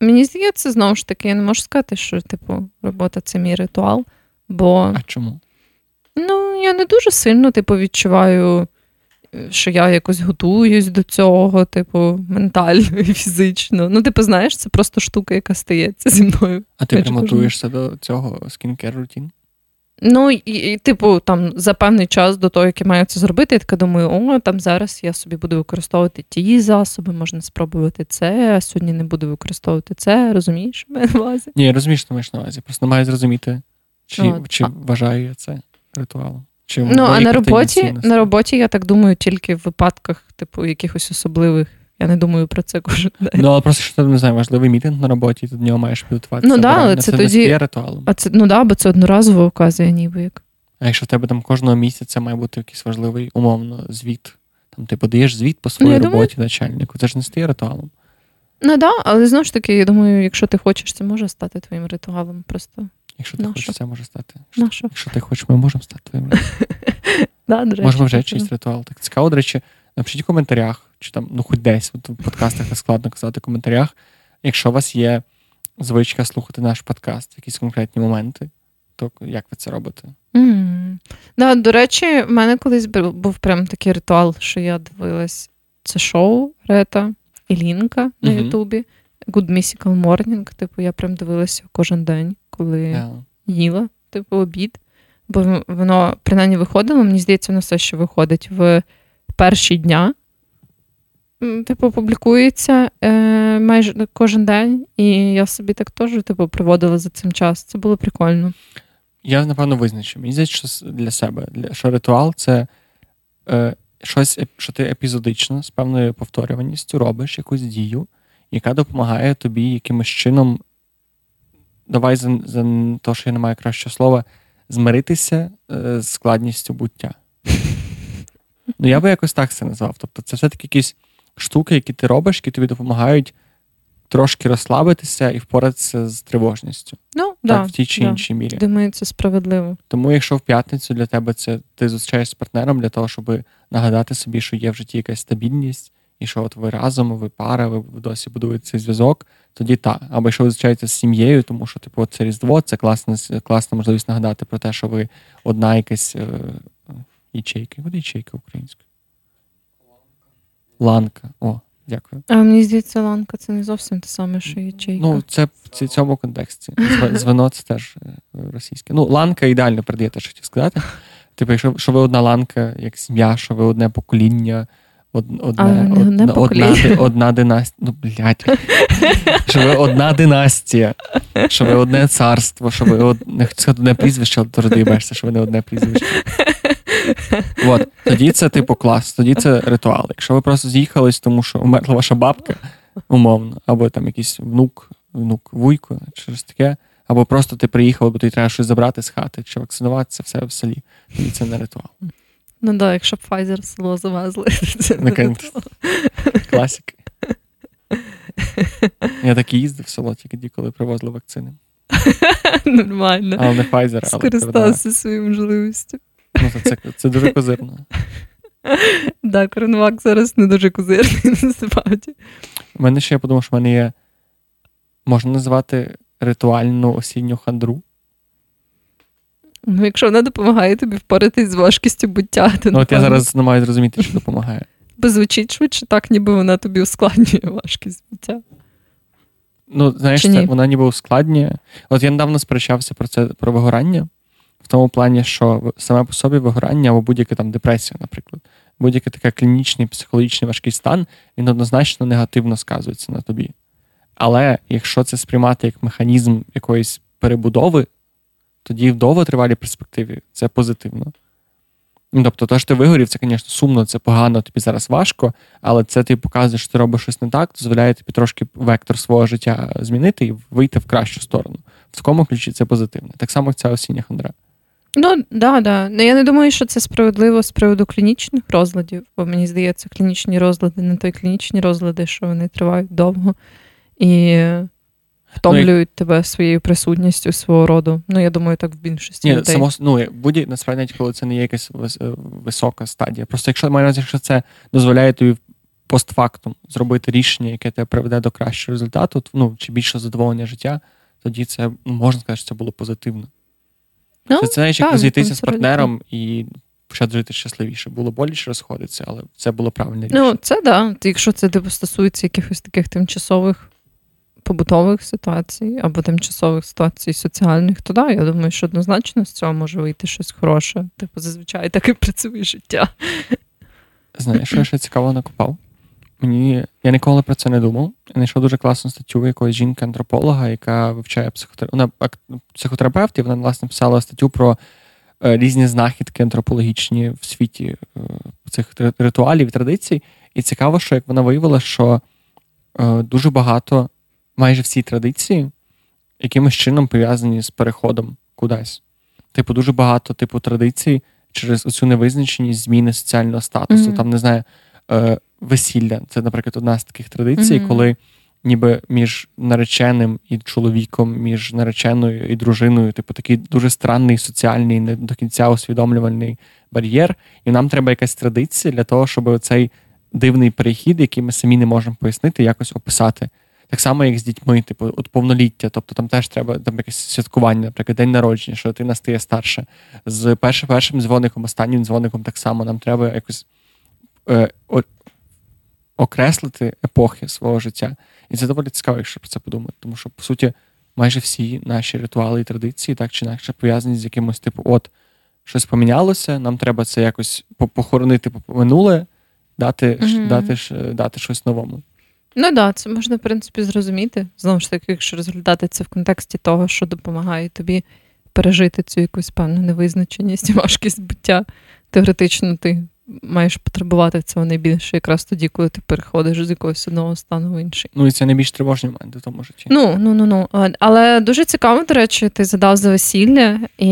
B: Мені здається, знову ж таки, я не можу сказати, що, типу, робота це мій ритуал, бо.
A: А чому?
B: Ну, я не дуже сильно, типу, відчуваю що я якось готуюсь до цього, типу, ментально і фізично. Ну, типу, знаєш, це просто штука, яка стається зі мною.
A: А ти прям готуєшся до цього скінкер рутін?
B: Ну, і, і, типу, там за певний час до того, як я маю це зробити, я така думаю, о, там зараз я собі буду використовувати ті засоби, можна спробувати це, а сьогодні не буду використовувати це. Розумієш? на увазі?
A: Ні, я розумію, що маєш на увазі. Просто маю зрозуміти, чи, От. чи вважаю я це ритуалом. Чи
B: ну, а на роботі на роботі, я так думаю, тільки в випадках, типу, якихось особливих. Я не думаю про це кожен день.
A: Ну, але просто що ти не знаю, важливий мітинг на роботі, ти до нього маєш підготуватися.
B: Ну, да, але це, це тоді...
A: ритуалом.
B: А це, ну да, бо це одноразова оказія, ніби як.
A: А якщо в тебе там кожного місяця має бути якийсь важливий, умовно, звіт, там ти подаєш звіт по своїй ну, роботі думаю... начальнику, це ж не стає ритуалом.
B: Ну так, да, але знову ж таки, я думаю, якщо ти хочеш, це може стати твоїм ритуалом. Просто
A: Якщо ти хочеш, це може стати.
B: Якщо,
A: якщо ти хочеш, ми можемо стати твоїм.
B: да, до речі,
A: Можемо вже чийсь ритуал. Так цікаво, до речі, напишіть в коментарях, чи там, ну хоч десь от в подкастах не складно казати в коментарях. Якщо у вас є звичка слухати наш подкаст в якісь конкретні моменти, то як ви це робите?
B: Mm. Да, До речі, в мене колись був прям такий ритуал, що я дивилась це шоу Рета і Лінка на Ютубі. Mm-hmm. Good Mystical Morning. Типу, я прям дивилася кожен день коли yeah. їла, типу, обід. Бо воно принаймні виходило, мені здається, воно все ще виходить в перші дня. типу, публікується е, майже кожен день, і я собі так теж типу, проводила за цим час. Це було прикольно.
A: Я, напевно, визначу. Мені здається, що для себе, для, що ритуал це е, щось, що ти епізодично з певною повторюваністю робиш якусь дію, яка допомагає тобі якимось чином. Давай за за те, що я не маю кращого слова, змиритися е, з складністю буття. Ну, я би якось так це назвав. Тобто, це все-таки якісь штуки, які ти робиш, які тобі допомагають трошки розслабитися і впоратися з тривожністю.
B: Ну,
A: так,
B: да,
A: в тій чи
B: да.
A: іншій мірі.
B: Думаю, це справедливо.
A: Тому, якщо в п'ятницю для тебе це ти зустрічаєш з партнером для того, щоб нагадати собі, що є в житті якась стабільність, і що от ви разом, ви пара, ви досі будуєте цей зв'язок, тоді так. Або якщо ви зустрічаєтеся з сім'єю, тому що типу, це Різдво, це класна, класна можливість нагадати про те, що ви одна якась е, ячейка. Буде ячейка українською. Ланка. О, дякую.
B: А мені здається, ланка це не зовсім те саме, що ячейка.
A: Ну, це в цьому контексті. Звено це теж е, російське. Ну, ланка ідеально передає те, що хотів сказати. Типу, якщо що ви одна ланка, як сім'я, що ви одне покоління, одне,
B: одне
A: одна, одна, одна династія. Ну, блядь. Що ви одна династія, що ви одне царство, що ви од... не хочу сказати одне прізвище, але ти роздаєшся, що ви не одне прізвище. От, Тоді це типу клас, тоді це ритуал. Якщо ви просто з'їхались, тому що умерла ваша бабка, умовно, або там якийсь внук, внук вуйко, чи щось таке, або просто ти приїхав, бо тобі треба щось забрати з хати, чи вакцинуватися, все в селі. Тоді це не ритуал.
B: Ну так, якщо б Pfizer село завезли, це
A: не Я так і їздив в село тільки коли привозили вакцини.
B: Нормально.
A: Але не Pfizer, але
B: Скористався своєю можливістю.
A: Ну, Це це дуже козирно.
B: Так, коронавак зараз не дуже козирний, насправді.
A: У мене ще я подумав, що в мене є. Можна назвати ритуальну осінню хандру.
B: Ну, якщо вона допомагає тобі впоратись з важкістю буття, то
A: Ну, от я зараз не маю зрозуміти, що допомагає.
B: Бо звучить швидше, так, ніби вона тобі ускладнює важкість буття.
A: Ну, знаєш, це, вона ніби ускладнює. От я недавно сперечався про це про вигорання в тому плані, що саме по собі вигорання або будь-яка там депресія, наприклад, будь-який такий клінічний психологічний важкий стан, він однозначно негативно сказується на тобі. Але якщо це сприймати як механізм якоїсь перебудови, тоді в довготривалій перспективі це позитивно. Ну, Тобто, то, що ти вигорів, це, звісно, сумно, це погано, тобі зараз важко, але це ти показує, що ти робиш щось не так, дозволяє тобі трошки вектор свого життя змінити і вийти в кращу сторону. В такому ключі це позитивно. Так само, як ця осіння хандра.
B: Ну, да, да. Ну, я не думаю, що це справедливо з приводу клінічних розладів, бо мені здається, клінічні розлади не той клінічні розлади, що вони тривають довго і втомлюють ну, тебе своєю присутністю свого роду. Ну, я думаю, так в більшості.
A: Ні,
B: людей.
A: само ну, будь насправді, коли це не є якась висока стадія. Просто якщо маю разі, якщо це дозволяє тобі постфактум зробити рішення, яке тебе приведе до кращого результату, ну, чи більше задоволення життя, тоді це ну, можна сказати, що це було позитивно. Ну, це знаєш, як розійтися з партнером і почати жити щасливіше. Було боліше розходитися, але це було правильне рішення.
B: Ну, це да. Якщо це типу, стосується якихось таких тимчасових побутових ситуацій або тимчасових ситуацій соціальних, то да, я думаю, що однозначно з цього може вийти щось хороше. Типу, зазвичай так і працює життя.
A: Знаєш, що я ще цікаво накопав? Мені я ніколи про це не думав. Я знайшов дуже класну статтю якоїсь жінки-антрополога, яка вивчає психотерапевт. І вона власне писала статтю про е, різні знахідки антропологічні в світі е, цих ритуалів і традицій. І цікаво, що як вона виявила, що е, дуже багато, майже всі традиції, якимось чином пов'язані з переходом кудись. Типу, дуже багато типу традицій через оцю невизначеність зміни соціального статусу. Mm-hmm. Там не знаю весілля. Це, наприклад, одна з таких традицій, mm-hmm. коли ніби між нареченим і чоловіком, між нареченою і дружиною, типу, такий дуже странний соціальний, не до кінця усвідомлювальний бар'єр. І нам треба якась традиція для того, щоб цей дивний перехід, який ми самі не можемо пояснити, якось описати. Так само, як з дітьми, типу, от повноліття, тобто там теж треба там якесь святкування, наприклад, день народження, що дитина стає старше. З першим першим дзвоником, останнім дзвоником так само нам треба якось е, окреслити епохи свого життя. І це доволі цікаво, якщо про це подумати. Тому що, по суті, майже всі наші ритуали і традиції так чи інакше пов'язані з якимось типу, от щось помінялося, нам треба це якось похоронити минуле, дати mm-hmm. дати, дати щось новому.
B: Ну так, да, це можна, в принципі, зрозуміти. Знову ж таки, якщо розглядати це в контексті того, що допомагає тобі пережити цю якусь певну невизначеність і важкість буття. Теоретично ти маєш потребувати цього найбільше, якраз тоді, коли ти переходиш з якогось одного стану в інший.
A: Ну і це найбільш тривожні моменти в тому житті.
B: Ну, ну, ну, ну. Але дуже цікаво, до речі, ти задав за весілля, і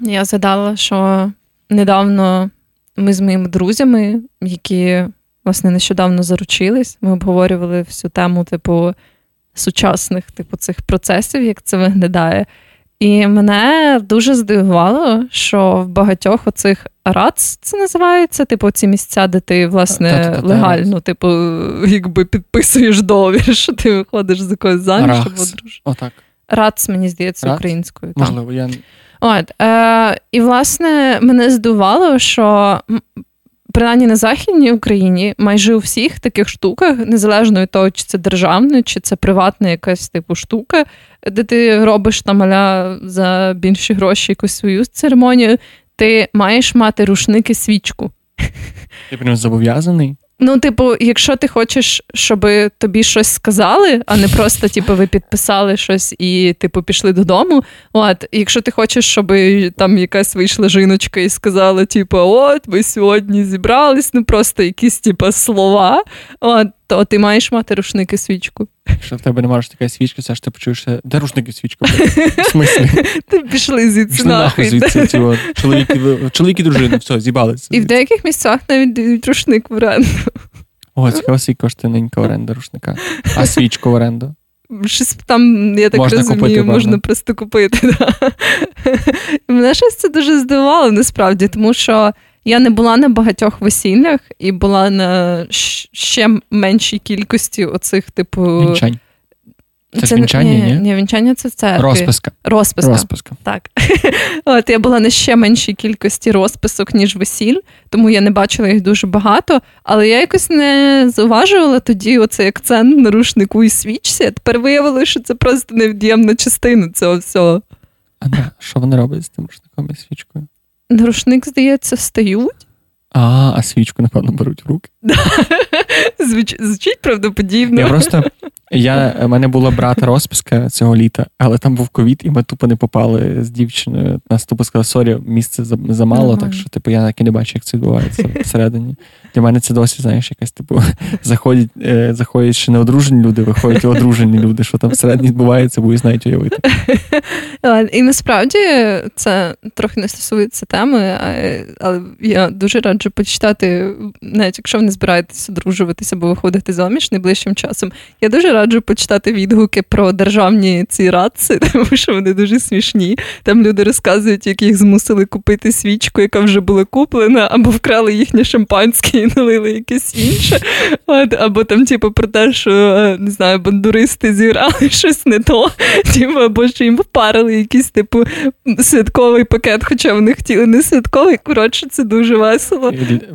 B: я згадала, що недавно ми з моїми друзями, які власне нещодавно заручились, ми обговорювали всю тему, типу, сучасних, типу, цих процесів, як це виглядає. І мене дуже здивувало, що в багатьох оцих РАЦ це називається, типу, ці місця, де ти, власне, легально, типу, якби підписуєш договір, що ти виходиш з якоїсь заміж друж.
A: Отак.
B: РАЦ, мені здається, Рац? українською.
A: Можливо, я...
B: От, е, І, власне, мене здивувало, що принаймні на Західній Україні майже у всіх таких штуках, незалежно від того, чи це державне, чи це приватна якась типу штука, де ти робиш там аля за більші гроші якусь свою церемонію, ти маєш мати рушники свічку.
A: Ти прям зобов'язаний?
B: Ну, типу, якщо ти хочеш, щоб тобі щось сказали, а не просто, типу, ви підписали щось і, типу, пішли додому. От, якщо ти хочеш, щоб там якась вийшла жіночка і сказала, типу, от, ви сьогодні зібрались, ну просто якісь, типу, слова, от, то ти маєш мати рушники свічку.
A: Якщо в тебе немає така свічка, це ж ти почуєшся, де рушники свічка? В смислі?
B: Ти пішли звідси нахуй.
A: звідси чоловіки дружини, все, зібалися.
B: І в деяких місцях навіть дають рушник в оренду.
A: О, цікаво, скільки коштує ненька оренда рушника. А свічку в оренду?
B: Щось там, я так можна розумію, купити, можна просто купити. Да. Мене щось це дуже здивувало насправді, тому що я не була на багатьох весіллях і була на ще меншій кількості оцих, типу.
A: Вінчань. Це, це вінчання, ні?
B: Ні, вінчання це церкви.
A: Розписка.
B: Розписка.
A: Розписка.
B: Так. От Я була на ще меншій кількості розписок, ніж весіль, тому я не бачила їх дуже багато, але я якось не зауважувала тоді оцей акцент на рушнику і свічці. А тепер виявилося, що це просто невід'ємна частина цього всього.
A: А що вони роблять з тим рушником і свічкою?
B: На рушник, здається, встають.
A: А, а свічку, напевно, беруть в руки.
B: Звуч, звучить правдоподібно.
A: Я просто я, У мене була брата розписка цього літа, але там був ковід, і ми тупо не попали з дівчиною. Нас тупо сказали, sorry, місце замало, так що типу, я так і не бачив, як це відбувається всередині. Для мене це досі, знаєш, якась типу заходять, е, заходять ще не одружені люди, виходять одружені люди, що там всередині відбувається, боюсь навіть уявити.
B: І насправді це трохи не стосується теми, але я дуже раджу почитати, навіть якщо ви не збираєтесь одружуватися або виходити заміж найближчим часом. Я дуже раджу почитати відгуки про державні ці раци, тому що вони дуже смішні. Там люди розказують, як їх змусили купити свічку, яка вже була куплена, або вкрали їхнє шампанське і налили якесь інше. От, Або там, типу, про те, що е, не знаю, бандуристи зіграли щось не то, типу, або що їм впарили якийсь типу святковий пакет, хоча вони хотіли не святковий. Коротше, це дуже весело.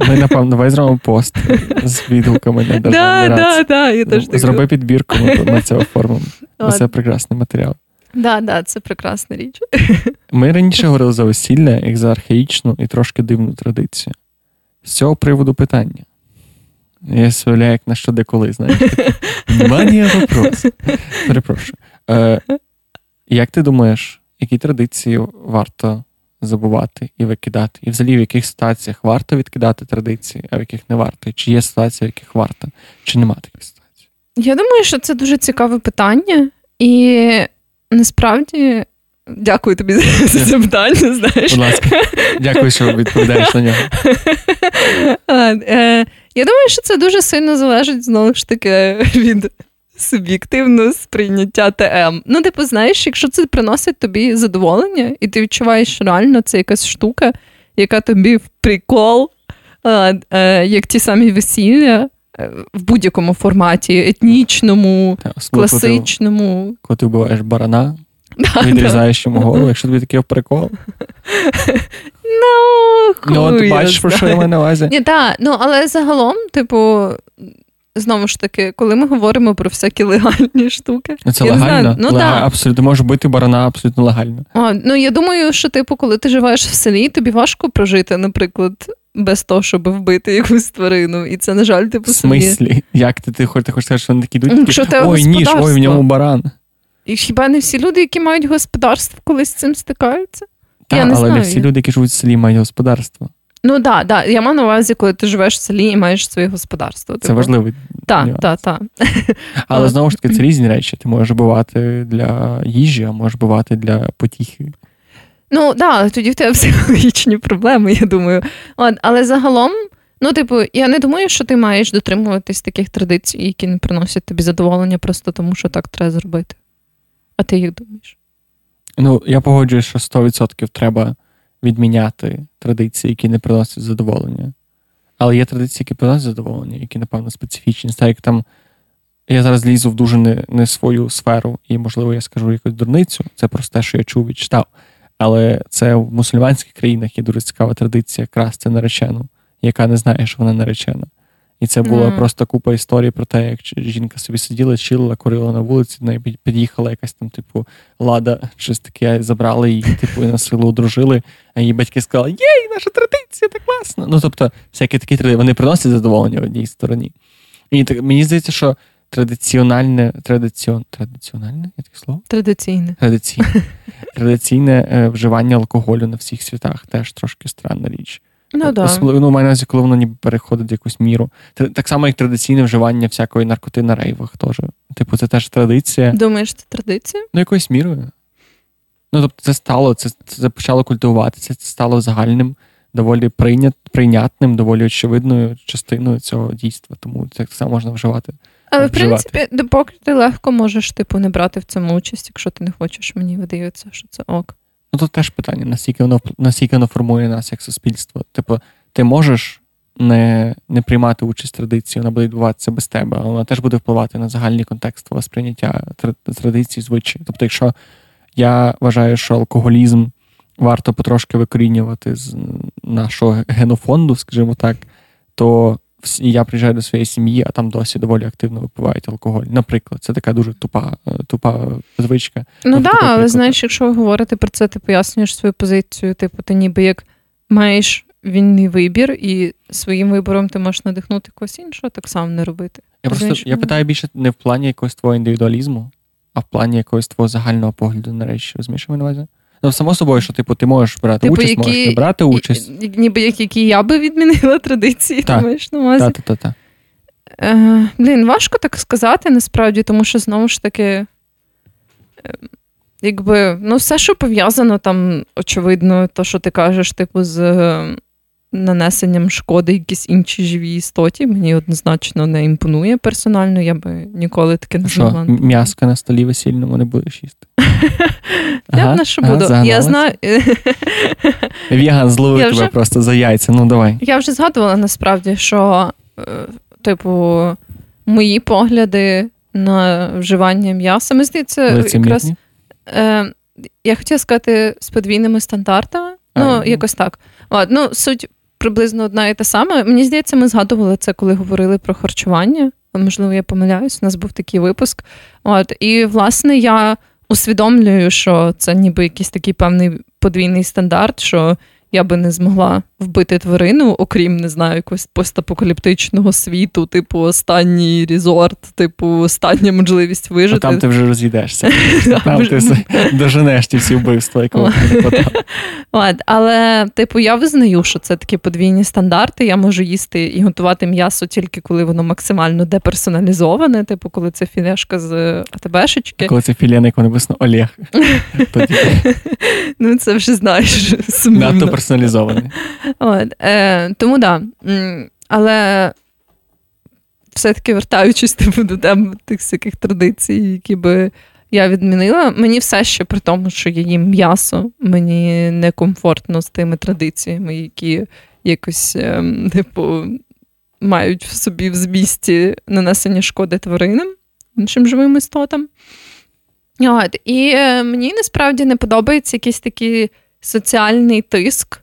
A: Ми, напевно, давай зробимо пост з відгуками на
B: да, да, я теж
A: Зроби підбірку, ми це оформимо. Це прекрасний матеріал.
B: Да, да, це прекрасна річ.
A: Ми раніше говорили за весілля як за архаїчну і трошки дивну традицію. З цього приводу питання. Я сваляю, як на що деколи, знаєш. Внимание, вопрос. Перепрошую. Е, Як ти думаєш, які традиції варто забувати і викидати? І взагалі в яких ситуаціях варто відкидати традиції, а в яких не варто? Чи є ситуації, в яких варто, чи нема таких ситуацій?
B: Я думаю, що це дуже цікаве питання, і насправді Дякую тобі за це питання. знаєш.
A: Будь ласка, дякую, що відповідаєш на нього.
B: Е, я думаю, що це дуже сильно залежить знову ж таки від суб'єктивного сприйняття ТМ. Ну, типу, знаєш, якщо це приносить тобі задоволення, і ти відчуваєш що реально це якась штука, яка тобі в прикол, е, як ті самі весілля. Е, в будь-якому форматі, етнічному, класичному.
A: Коли ти вбиваєш барана, Відрізаєш йому голову, якщо тобі такий прикол.
B: Ну,
A: Ну, ти бачиш, про що я маю на увазі?
B: Ні, так, ну, але загалом, типу. Знову ж таки, коли ми говоримо про всякі легальні штуки,
A: ну, це я легально. Ну, Лега... да. Абсолютно може бути барана абсолютно легально.
B: А, Ну я думаю, що типу, коли ти живеш в селі, тобі важко прожити, наприклад, без того, щоб вбити якусь тварину. І це, на жаль, типу
A: В смислі? Як ти ти хочеш сказати, що вони такі йдуть? Такі, Ой, ніж, ой, в ньому баран.
B: І хіба не всі люди, які мають господарство, колись з цим стикаються?
A: Та,
B: Я не
A: але
B: знаю.
A: не всі люди, які живуть в селі, мають господарство.
B: Ну так, да, да. я маю на увазі, коли ти живеш в селі і маєш своє господарство.
A: Це важливий.
B: Так, так, так.
A: Але
B: Але-
A: знову ж таки, це різні речі. Ти можеш бувати для їжі, а можеш бувати для потіхи.
B: Ну так, да, тоді в тебе психологічні проблеми, я думаю. От, але загалом, ну, типу, я не думаю, що ти маєш дотримуватись таких традицій, які не приносять тобі задоволення просто тому, що так треба зробити. А ти як думаєш?
A: Ну, я погоджуюсь, що 100% треба відміняти традиції, які не приносять задоволення. Але є традиції, які приносять задоволення, які, напевно, специфічні. Так як там я зараз лізу в дуже не, не свою сферу, і, можливо, я скажу якусь дурницю. Це просто те, що я чув і читав. Але це в мусульманських країнах є дуже цікава традиція красти наречену, яка не знає, що вона наречена. І це була
B: Мгм.
A: просто купа історій про те, як жінка собі сиділа, чилила, курила на вулиці, до неї під'їхала якась там, типу, лада, щось таке, забрали її, типу, і на силу одружили. А її батьки сказали: Єй, наша традиція, так класно. Ну, тобто, всякі такі традиції, вони приносять задоволення в одній стороні. І так, мені здається, що традиціональне, традиціон, традиціональне, таке слово?
B: Традиційне.
A: Традиційне. Традиційне е, вживання алкоголю на всіх світах теж трошки странна річ.
B: Ну да.
A: Особливо ну, маю увазі, коли воно ніби переходить в якусь міру. Так само, як традиційне вживання всякої наркоти на рейвах теж. Типу, це теж традиція.
B: Думаєш, це традиція?
A: Ну, якоюсь мірою. Ну, тобто, це стало, це, це почало культивуватися, це стало загальним, доволі прийнят, прийнятним, доволі очевидною частиною цього дійства. Тому це так само можна вживати.
B: Але в принципі, допоки ти легко можеш типу не брати в цьому участь, якщо ти не хочеш, мені видається, що це ок.
A: Ну, тут теж питання, наскільки воно, наскільки воно формує нас як суспільство. Типу, ти можеш не, не приймати участь традиції, вона буде відбуватися без тебе, але вона теж буде впливати на загальний контекст сприйняття традицій, звичаї. Тобто, якщо я вважаю, що алкоголізм варто потрошки викорінювати з нашого генофонду, скажімо так, то я приїжджаю до своєї сім'ї, а там досі доволі активно випивають алкоголь. Наприклад, це така дуже тупа, е, тупа звичка.
B: Ну
A: Ну,
B: так, але
A: приклад.
B: знаєш, якщо ви говорите про це, ти пояснюєш свою позицію, типу, ти ніби як маєш вільний вибір, і своїм вибором ти можеш надихнути когось іншого, так само не робити.
A: Я просто
B: Розумієш,
A: я питаю більше не в плані якогось твого індивідуалізму, а в плані якогось твого загального погляду на речі. Розумієш, на увазі? Ну, само собою, що типу, ти можеш брати
B: Типу,
A: участь,
B: які-
A: можеш не брати участь.
B: І- ніби як які я би відмінила традиції, ти
A: Так.
B: маєш на увазі.
A: Та-та-та.
B: Е, блін, важко так сказати насправді, тому що знову ж таки, е, якби, ну, все, що пов'язано там, очевидно, то, що ти кажеш, типу, з нанесенням шкоди якійсь іншій живій істоті, мені однозначно не імпонує персонально, я би ніколи таке не змогла.
A: м'яска на столі весільному не будеш їсти.
B: Я на що буду. Я знаю.
A: Віган зловив тебе просто за яйця. Ну давай.
B: Я вже згадувала насправді, що, е, типу, мої погляди на вживання м'яса, мені здається, якраз Е, я хотіла сказати з подвійними стандартами.
A: А,
B: Ну,
A: ну.
B: якось так. От, ну, суть приблизно одна і та сама. Мені здається, ми згадували це, коли говорили про харчування. Можливо, я помиляюсь, у нас був такий випуск. От, і, власне, я усвідомлюю, що це ніби якийсь такий певний подвійний стандарт, що я би не змогла вбити тварину, окрім не знаю, якогось постапокаліптичного світу, типу останній резорт, типу остання можливість
A: А
B: вижити.
A: там ти вже розійдешся. Там ти доженеш ті всі вбивства, якого не хватало.
B: От, але, типу, я визнаю, що це такі подвійні стандарти. Я можу їсти і готувати м'ясо тільки коли воно максимально деперсоналізоване, типу, коли це філешка з АТБшечки.
A: Коли це філія, на якому написано Олег.
B: Ну, це вже знаєш сумнівно.
A: Персоналізований.
B: От, е, тому да. Але все-таки вертаючись типу, до тем тих всяких традицій, які би я відмінила, мені все ще при тому, що я їм м'ясо, мені некомфортно з тими традиціями, які якось, ем, типу, мають в собі в змісті нанесення шкоди тваринам, іншим живим істотам. От, і е, мені насправді не подобається якийсь такий соціальний тиск.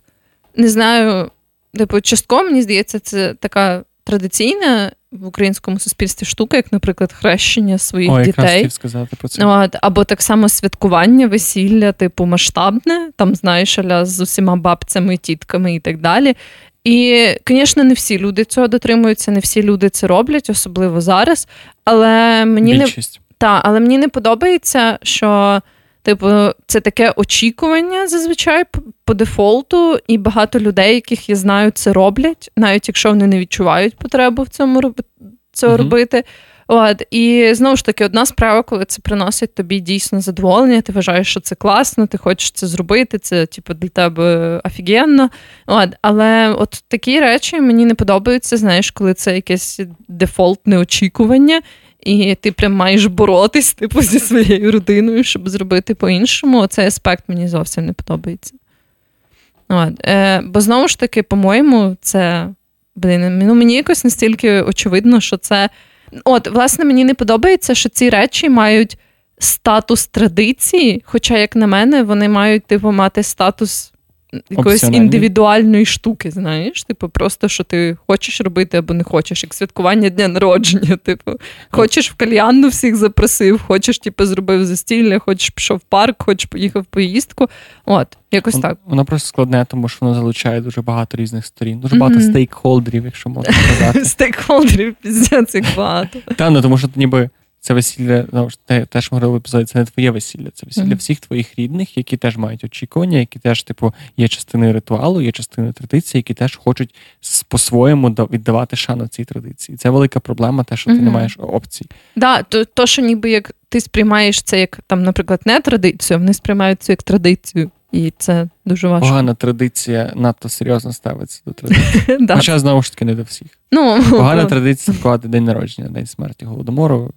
B: Не знаю, типу, частково, мені здається, це така традиційна в українському суспільстві штука, як, наприклад, хрещення своїх
A: О,
B: дітей.
A: сказати про це.
B: От, або так само святкування, весілля, типу, масштабне, там, знаєш, аля з усіма бабцями, тітками і так далі. І, звісно, не всі люди цього дотримуються, не всі люди це роблять, особливо зараз. Але мені
A: Більшість.
B: не та, але мені не подобається, що типу це таке очікування зазвичай по дефолту, і багато людей, яких я знаю, це роблять, навіть якщо вони не відчувають потребу в цьому це uh робити. От, І знову ж таки, одна справа, коли це приносить тобі дійсно задоволення, ти вважаєш, що це класно, ти хочеш це зробити, це типу, для тебе офігенно. От, Але от такі речі мені не подобаються, знаєш, коли це якесь дефолтне очікування, і ти прям маєш боротись типу, зі своєю родиною, щоб зробити по-іншому. Цей аспект мені зовсім не подобається. От, е, Бо знову ж таки, по-моєму, це блин, ну, мені якось настільки очевидно, що це. От, власне, мені не подобається, що ці речі мають статус традиції, хоча, як на мене, вони мають типу, мати статус якоїсь індивідуальної штуки, знаєш, типу, просто що ти хочеш робити або не хочеш, як святкування дня народження. Типу, хочеш в кальянну всіх запросив, хочеш, типу, зробив застілля, хочеш пішов в парк, хочеш поїхав в поїздку. От, якось так.
A: Воно просто складне, тому що воно залучає дуже багато різних сторін, дуже багато стейкхолдерів, якщо можна сказати.
B: Стейкхолдерів, піздець, як багато.
A: Та, ну тому що ніби це весілля, ну, те, теж ми говорили в епізоді, це не твоє весілля, це весілля mm-hmm. всіх твоїх рідних, які теж мають очікування, які теж, типу, є частиною ритуалу, є частиною традиції, які теж хочуть по-своєму віддавати шану цій традиції. Це велика проблема, те, що mm-hmm. ти не маєш опцій.
B: Да, то, то, що ніби як ти сприймаєш це як там, наприклад, не традицію, вони сприймають це як традицію. І це дуже важко.
A: Погана традиція надто серйозно ставиться до традиції. Хоча, знову ж таки, не до всіх.
B: Ну,
A: Погана традиція святкувати день народження, день смерті Голодомору.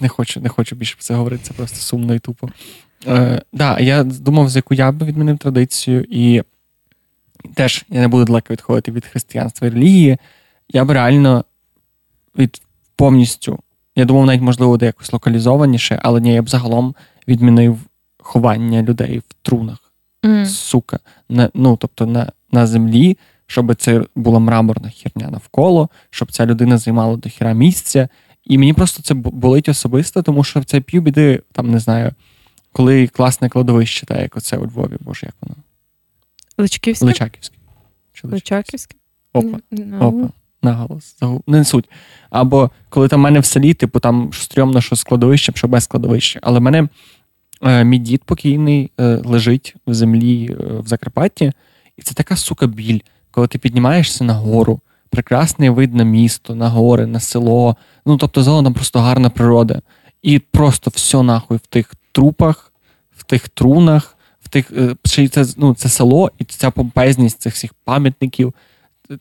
A: Не хочу не хочу більше про це говорити, це просто сумно і тупо. Е, да, Я думав, за яку я би відмінив традицію, і теж я не буду далеко відходити від християнства і релігії. Я б реально від повністю, я думав, навіть можливо, де якось локалізованіше, але ні, я б загалом відмінив ховання людей в трунах. Mm. Сука. На, ну, Тобто на, на землі щоб це була мраморна херня навколо, щоб ця людина займала до хіра місця. І мені просто це болить особисто, тому що це півбіди, там не знаю, коли класне кладовище, так як оце у Львові, боже, як воно?
B: Личківське?
A: Личаківське.
B: Личаківське?
A: Опа. No. Опа. Наголос. Не суть. Або коли там в мене в селі, типу, там стрьомно, що з кладовищем, що без кладовища. Але в мене е, мій дід покійний е, лежить в землі е, в Закарпатті, і це така сука біль коли ти піднімаєшся на гору, прекрасний вид на місто, на гори, на село. Ну тобто зелена просто гарна природа. І просто все нахуй в тих трупах, в тих трунах, в тих е, це ну, це село, і ця помпезність цих всіх пам'ятників.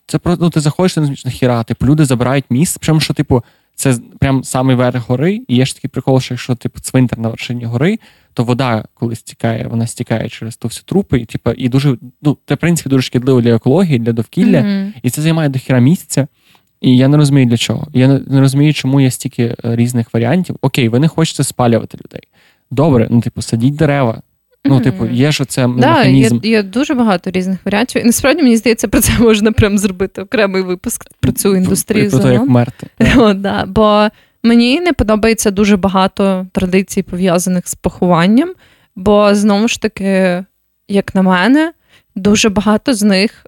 A: Це просто ну, ти заходиш ти не зміш нахіра, типу люди забирають місце, причому що, типу, це прям самий верх гори, і є ж такий прикол, що якщо типу цвинтар на вершині гори, то вода, коли стікає, вона стікає через ту всі трупи, і типу, і дуже ну, це в принципі дуже шкідливо для екології, для довкілля, mm-hmm. і це займає до хіра місця. І я не розумію для чого. Я не розумію, чому є стільки е, різних варіантів. Окей, ви не хочете спалювати людей. Добре, ну типу, садіть дерева. Ну, типу, є ж це да, механізм.
B: Є, є дуже багато різних варіантів. І насправді мені здається, про це можна прям зробити окремий випуск про цю індустрію.
A: Про те, як мерти.
B: О, да, Бо Мені не подобається дуже багато традицій, пов'язаних з похованням, бо знову ж таки, як на мене, дуже багато з них,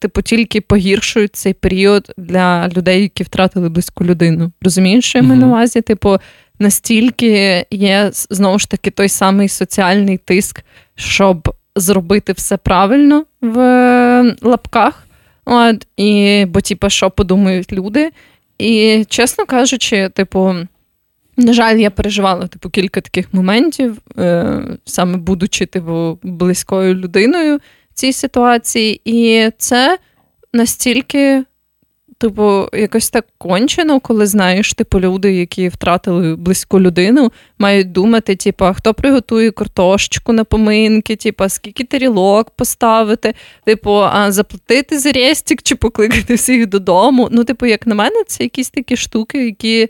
B: типу, тільки погіршують цей період для людей, які втратили близьку людину. Розумієш, що я маю на увазі? Типу, настільки є знову ж таки той самий соціальний тиск, щоб зробити все правильно в лапках. От, і, Бо, типу, що подумають люди. І, чесно кажучи, типу, на жаль, я переживала типу, кілька таких моментів, е, саме будучи типу, близькою людиною в цій ситуації. І це настільки типу, якось так кончено, коли знаєш, типу, люди, які втратили близьку людину, мають думати, типу, хто приготує картошечку на поминки, типу, скільки тарілок поставити, типу, а заплатити за рестик чи покликати всіх додому. Ну, типу, як на мене, це якісь такі штуки, які.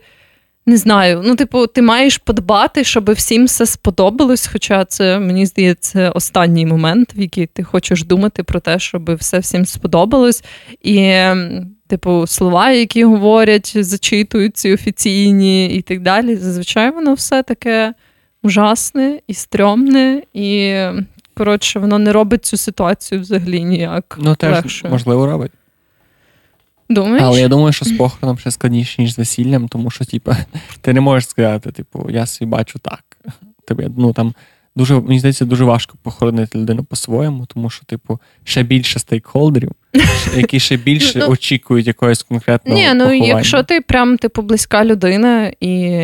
B: Не знаю, ну, типу, ти маєш подбати, щоб всім все сподобалось. Хоча це, мені здається, останній момент, в який ти хочеш думати про те, щоб все всім сподобалось. І типу, слова, які говорять, зачитують ці офіційні і так далі. Зазвичай воно все таке ужасне і стрьомне, і коротше, воно не робить цю ситуацію взагалі ніяк.
A: Ну, теж,
B: легшою.
A: можливо, робить.
B: Думаєш?
A: Але я думаю, що з похороном ще складніше, ніж з весіллям, тому що, типу, ти не можеш сказати, типу, я собі бачу так. Тобі, ну, там, дуже, мені здається, дуже важко похоронити людину по-своєму, тому що, типу, ще більше стейкхолдерів, які ще більше
B: Ну,
A: очікують якогось конкретного.
B: Ні, ну якщо ти прям типу близька людина, і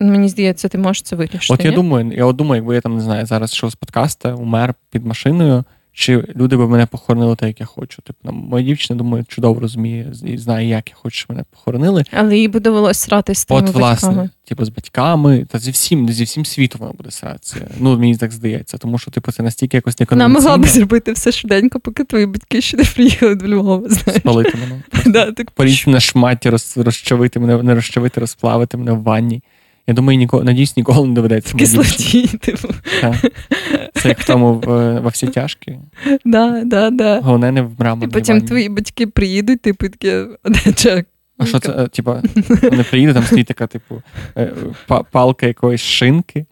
B: мені здається, ти можеш це вирішити.
A: От я
B: ні?
A: думаю, я от думаю, якби я там не знаю, зараз що з подкаста, умер під машиною, чи люди б мене похоронили так, як я хочу. Типу, там, моя дівчина, думаю, чудово розуміє і знає, як я хочу, щоб мене похоронили.
B: Але їй би довелось сратись з твоїми
A: От, власне,
B: батьками.
A: типу, з батьками, та зі всім, зі всім світом вона буде сратися. Ну, мені так здається, тому що, типу, це настільки якось
B: Вона могла б зробити все швиденько, поки твої батьки ще не приїхали до Львова. Знаєш.
A: спалити мене.
B: Да, так
A: Порізати на шматі, роз, розчавити мене, не розчавити, розплавити мене в ванні. Я думаю, ніколи, надіюсь, ніколи не доведеться.
B: в кислоті. Типу.
A: Так. Це як в тому в, во всі тяжкі.
B: Да, да, да.
A: Головне не в
B: І потім
A: ванні.
B: твої батьки приїдуть, типу, такі, «А де?
A: А що це, типа, вони приїдуть, там стоїть така, типу, е, па- палка якоїсь шинки,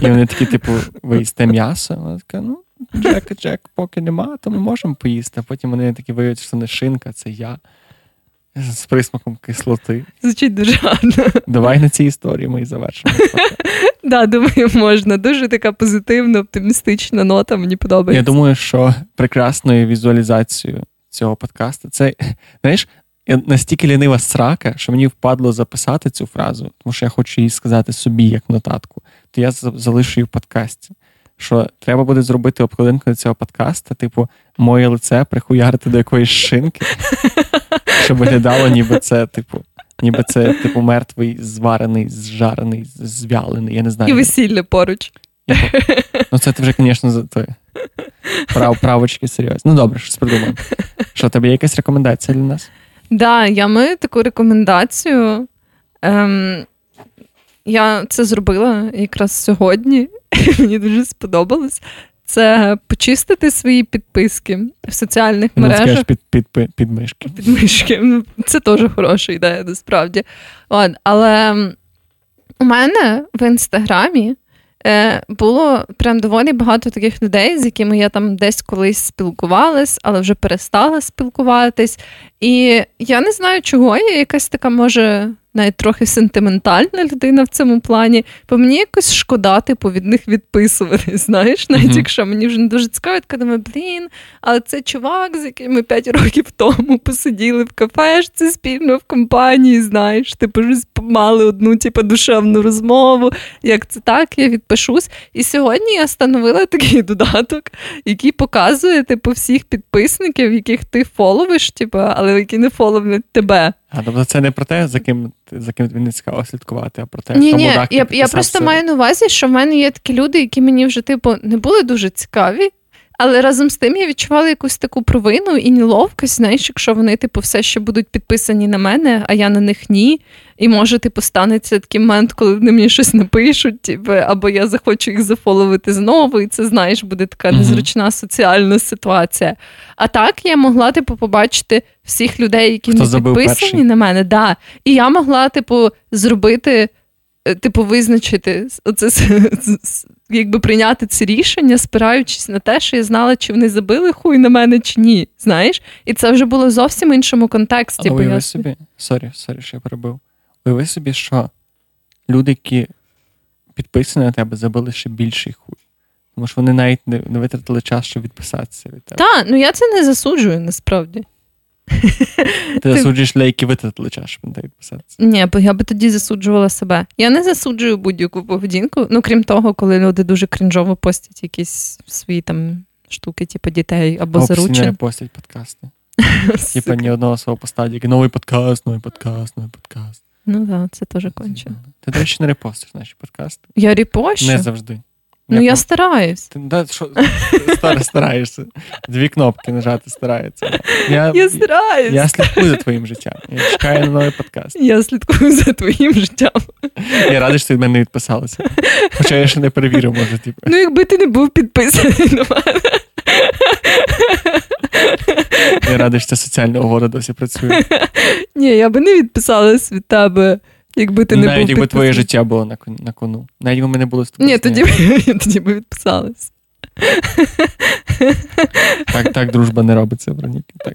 A: і вони такі, типу, ви їсте м'ясо. Вона така, ну, Джек, Джек, поки нема, то ми можемо поїсти. А потім вони такі виявляють, що це не шинка, це я. З присмаком кислоти.
B: Звучить дуже гарно.
A: Давай на цій історії ми і завершимо.
B: Да, думаю, можна. Дуже така позитивна, оптимістична нота, мені подобається.
A: Я думаю, що прекрасною візуалізацією цього подкасту це, знаєш, я настільки лінива срака, що мені впадло записати цю фразу, тому що я хочу її сказати собі як нотатку, то я за- залишу її в подкасті. Що треба буде зробити обкладинку до цього подкаста, типу, моє лице прихуярити до якоїсь шинки, щоб виглядало, ніби це, типу, ніби це, типу, мертвий, зварений, зжарений, звялений. Я не знаю.
B: І весілля поруч.
A: Ну, це ти вже, звісно, за той. Прав, правочки серйозні. Ну, добре, щось придумаємо. Що, тебе є якась рекомендація для нас?
B: Да, я маю таку рекомендацію. Ем, я це зробила якраз сьогодні. Мені дуже сподобалось. Це почистити свої підписки в соціальних
A: Ну,
B: мережах.
A: під, під, під, підмишки.
B: підмишки. Ну, Це теж хороша ідея, насправді. От, але у мене в інстаграмі е, було прям доволі багато таких людей, з якими я там десь колись спілкувалась, але вже перестала спілкуватись. І я не знаю, чого я якась така, може, навіть трохи сентиментальна людина в цьому плані, бо мені якось шкода, типу, від них відписувати. Знаєш, навіть
A: Мгм.
B: якщо мені вже не дуже цікаво, я думаю, блін, але це чувак, з яким ми 5 років тому посиділи в кафешці спільно в компанії, знаєш, типу, мали одну, типу, душевну розмову. Як це так, я відпишусь. І сьогодні я встановила такий додаток, який показує, типу, всіх підписників, яких ти фоловиш, типу, але які не фоловлять тебе.
A: А тобто це не про те, за ким за ким тобі не цікаво слідкувати, а про те,
B: Ні, ні, я, я
A: просто
B: просто маю на увазі, що в мене є такі люди, які мені вже, типу, не були дуже цікаві. Але разом з тим я відчувала якусь таку провину і неловкость, знаєш, якщо вони, типу, все ще будуть підписані на мене, а я на них ні. І може, типу, станеться такий момент, коли вони мені щось напишуть, типу, або я захочу їх зафоловити знову, і це, знаєш, буде така незручна соціальна ситуація. А так я могла, типу, побачити всіх людей, які
A: Хто
B: не підписані
A: перший.
B: на мене. Да. І я могла, типу, зробити типу, визначити оце якби прийняти це рішення, спираючись на те, що я знала, чи вони забили хуй на мене, чи ні. Знаєш? І це вже було зовсім іншому контексті.
A: Але уяви собі, sorry, sorry, що я перебив. Уяви собі, що люди, які підписані на тебе, забили ще більший хуй. Тому що вони навіть не, не витратили час, щоб відписатися від тебе.
B: Та, ну я це не засуджую насправді.
A: Ти засуджуєш щоб на тебе.
B: Ні, бо я би тоді засуджувала себе. Я не засуджую будь-яку поведінку. Ну, крім того, коли люди дуже крінжово постять якісь свої там штуки, типу дітей або
A: постійно
B: заручин.
A: репостять подкасти. Типа ні одного свого поста, тільки новий подкаст, новий подкаст, новий подкаст.
B: Ну так, це теж конче.
A: Ти, до речі, не репостиш наші подкасти.
B: Я репощу?
A: Не завжди.
B: Ну я
A: пам-
B: стараюсь.
A: Ти да, що, стар- стараєшся. Дві кнопки нажати старається. Я,
B: Я стараюсь.
A: я слідкую за твоїм життям. Я чекаю на новий подкаст.
B: Я слідкую за твоїм життям.
A: Я радий, що ти від мене не відписалася. Хоча я ще не перевірив, може, типу.
B: Ну, якби ти не був підписаний на мене.
A: Я радий, що ця соціальна угода досі працює.
B: Ні, я би не відписалась від тебе, якби ти не
A: Навіть
B: був
A: якби твоє життя було на на кону. Навіть якби ми не були з тобою.
B: Ні, тоді, тоді би відписались.
A: Так, так, дружба не робиться, Вероніка. Так.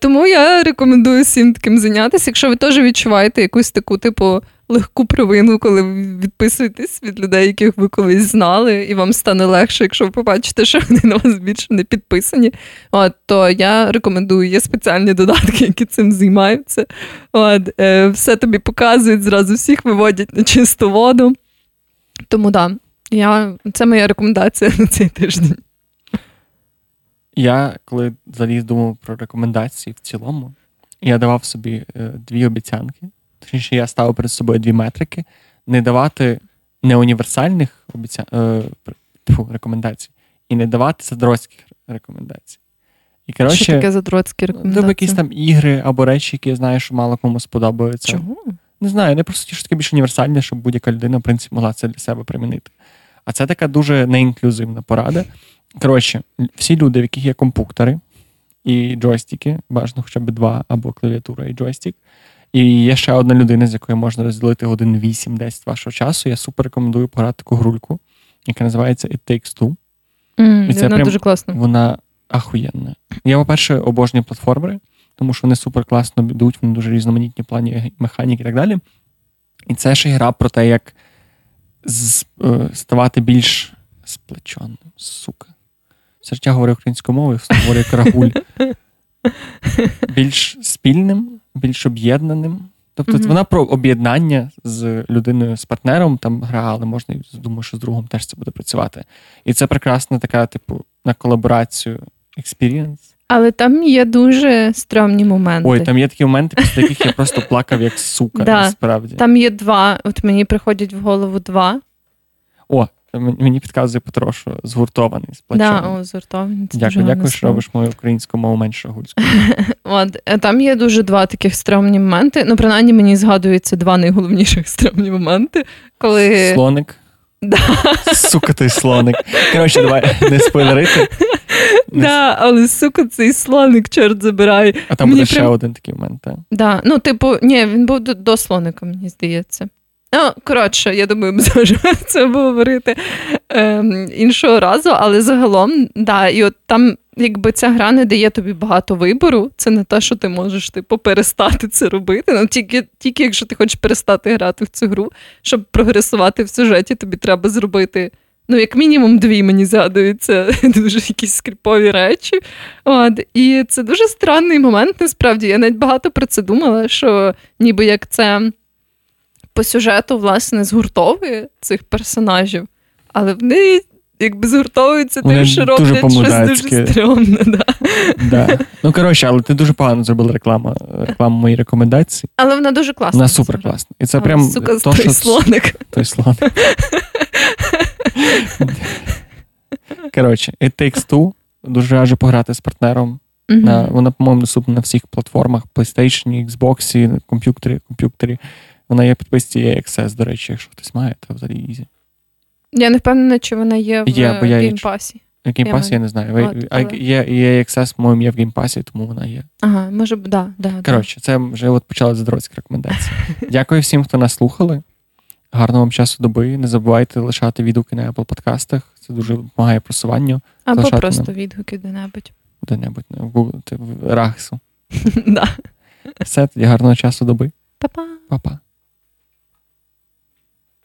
B: Тому я рекомендую всім таким зайнятися. Якщо ви теж відчуваєте якусь таку, типу, легку провину, коли ви відписуєтесь від людей, яких ви колись знали, і вам стане легше, якщо ви побачите, що вони на вас більше не підписані. От, То я рекомендую, є спеціальні додатки, які цим займаються. От, е, Все тобі показують, зразу всіх виводять на чисту воду. Тому да, я, це моя рекомендація на цей тиждень.
A: Я коли заліз думав про рекомендації в цілому, я давав собі е, дві обіцянки. Точніше, я ставив перед собою дві метрики, не давати неуніверсальних обіця... е, фу, рекомендацій і не давати задротських рекомендацій.
B: І, коротше, Що таке задроцькі рекомендації?
A: Тобто якісь там ігри або речі, які я знаю, що мало кому сподобаються.
B: Чому?
A: Не знаю, не просто ті, що таке більш універсальне, щоб будь-яка людина, в принципі, могла це для себе примінити. А це така дуже неінклюзивна порада. Коротше, всі люди, в яких є компуктори і джойстики, бажано хоча б два, або клавіатура і джойстик. І є ще одна людина, з якою можна розділити годин 8-10 вашого часу. Я супер рекомендую пограти таку грульку, яка називається It Takes Two.
B: Mm, і це вона прям, дуже класна.
A: Вона ахуєнна. Я, по-перше, обожнюю платформери, тому що вони супер класно бідуть, вони дуже різноманітні в плані механіки і так далі. І це ще гра про те, як е, ставати більш сплеченим, сука. Серча говорить українською мовою, говорить карагуль. Більш спільним, більш об'єднаним. Тобто mm-hmm. вона про об'єднання з людиною, з партнером там гра, але можна думаю, що з другом теж це буде працювати. І це прекрасна така, типу, на колаборацію experience.
B: Але там є дуже стрьомні моменти.
A: Ой, там є такі моменти, після яких я просто плакав як сука, да. насправді.
B: Там є два. От мені приходять в голову два.
A: О, Мені підказує Петро, що згуртований сплачений.
B: Да. Це
A: Дякую, дякую, що робиш мою українську мову менше гульську.
B: От е, там є дуже два таких стрьомні моменти. Ну, принаймні, мені згадуються два найголовніших стрьомні моменти. коли...
A: Слоник.
B: Да.
A: Сука, той слоник. Коротше, давай не спойлерити.
B: Не... Да, але сука, цей слоник, чорт забирай.
A: А там буде ще один такий момент, так?
B: Да. Ну, типу, ні, він був до, до слоника, мені здається. Ну, коротше, я думаю, ми зможемо це обговорити ем, іншого разу, але загалом, да, і от там, якби ця гра не дає тобі багато вибору, це не те, що ти можеш типу, перестати це робити. Ну, Тільки тільки якщо ти хочеш перестати грати в цю гру, щоб прогресувати в сюжеті, тобі треба зробити. Ну, як мінімум, дві мені згадуються дуже якісь скріпові речі. От. І це дуже странний момент, насправді. Я навіть багато про це думала, що ніби як це по сюжету, власне, згуртовує цих персонажів, але вони якби згуртовуються тим, що роблять щось дуже стрьомне. Да.
A: Да. Ну, коротше, але ти дуже погано зробила рекламу рекламу моїй рекомендації.
B: Але вона дуже класна.
A: Вона супер класна. І це а, прям
B: сука, то, той що... слоник.
A: Той слоник. Коротше, It Takes Two. Дуже раджу пограти з партнером. Mm-hmm. На, Вона, по-моєму, доступна на всіх платформах: PlayStation, Xbox, комп'ютері, комп'ютері. Вона є підписці EA Access, до речі, якщо хтось має, то взагалі easy.
B: Я не впевнена, чи вона є в геймпасі.
A: В геймпасі я не знаю. Є є по-моєму, є в геймпасі, тому вона є.
B: Ага, може, да, да.
A: Коротше,
B: да.
A: це вже от почали задроцькі рекомендації. Дякую всім, хто нас слухали. Гарного вам часу доби. Не забувайте лишати відгуки на Apple подкастах. Це дуже допомагає просуванню.
B: Або просто нам... відгуки де-небудь.
A: Де-небудь в Google, в Рахсу. Все, тоді гарного часу доби.
B: Па-па.
A: Па-па.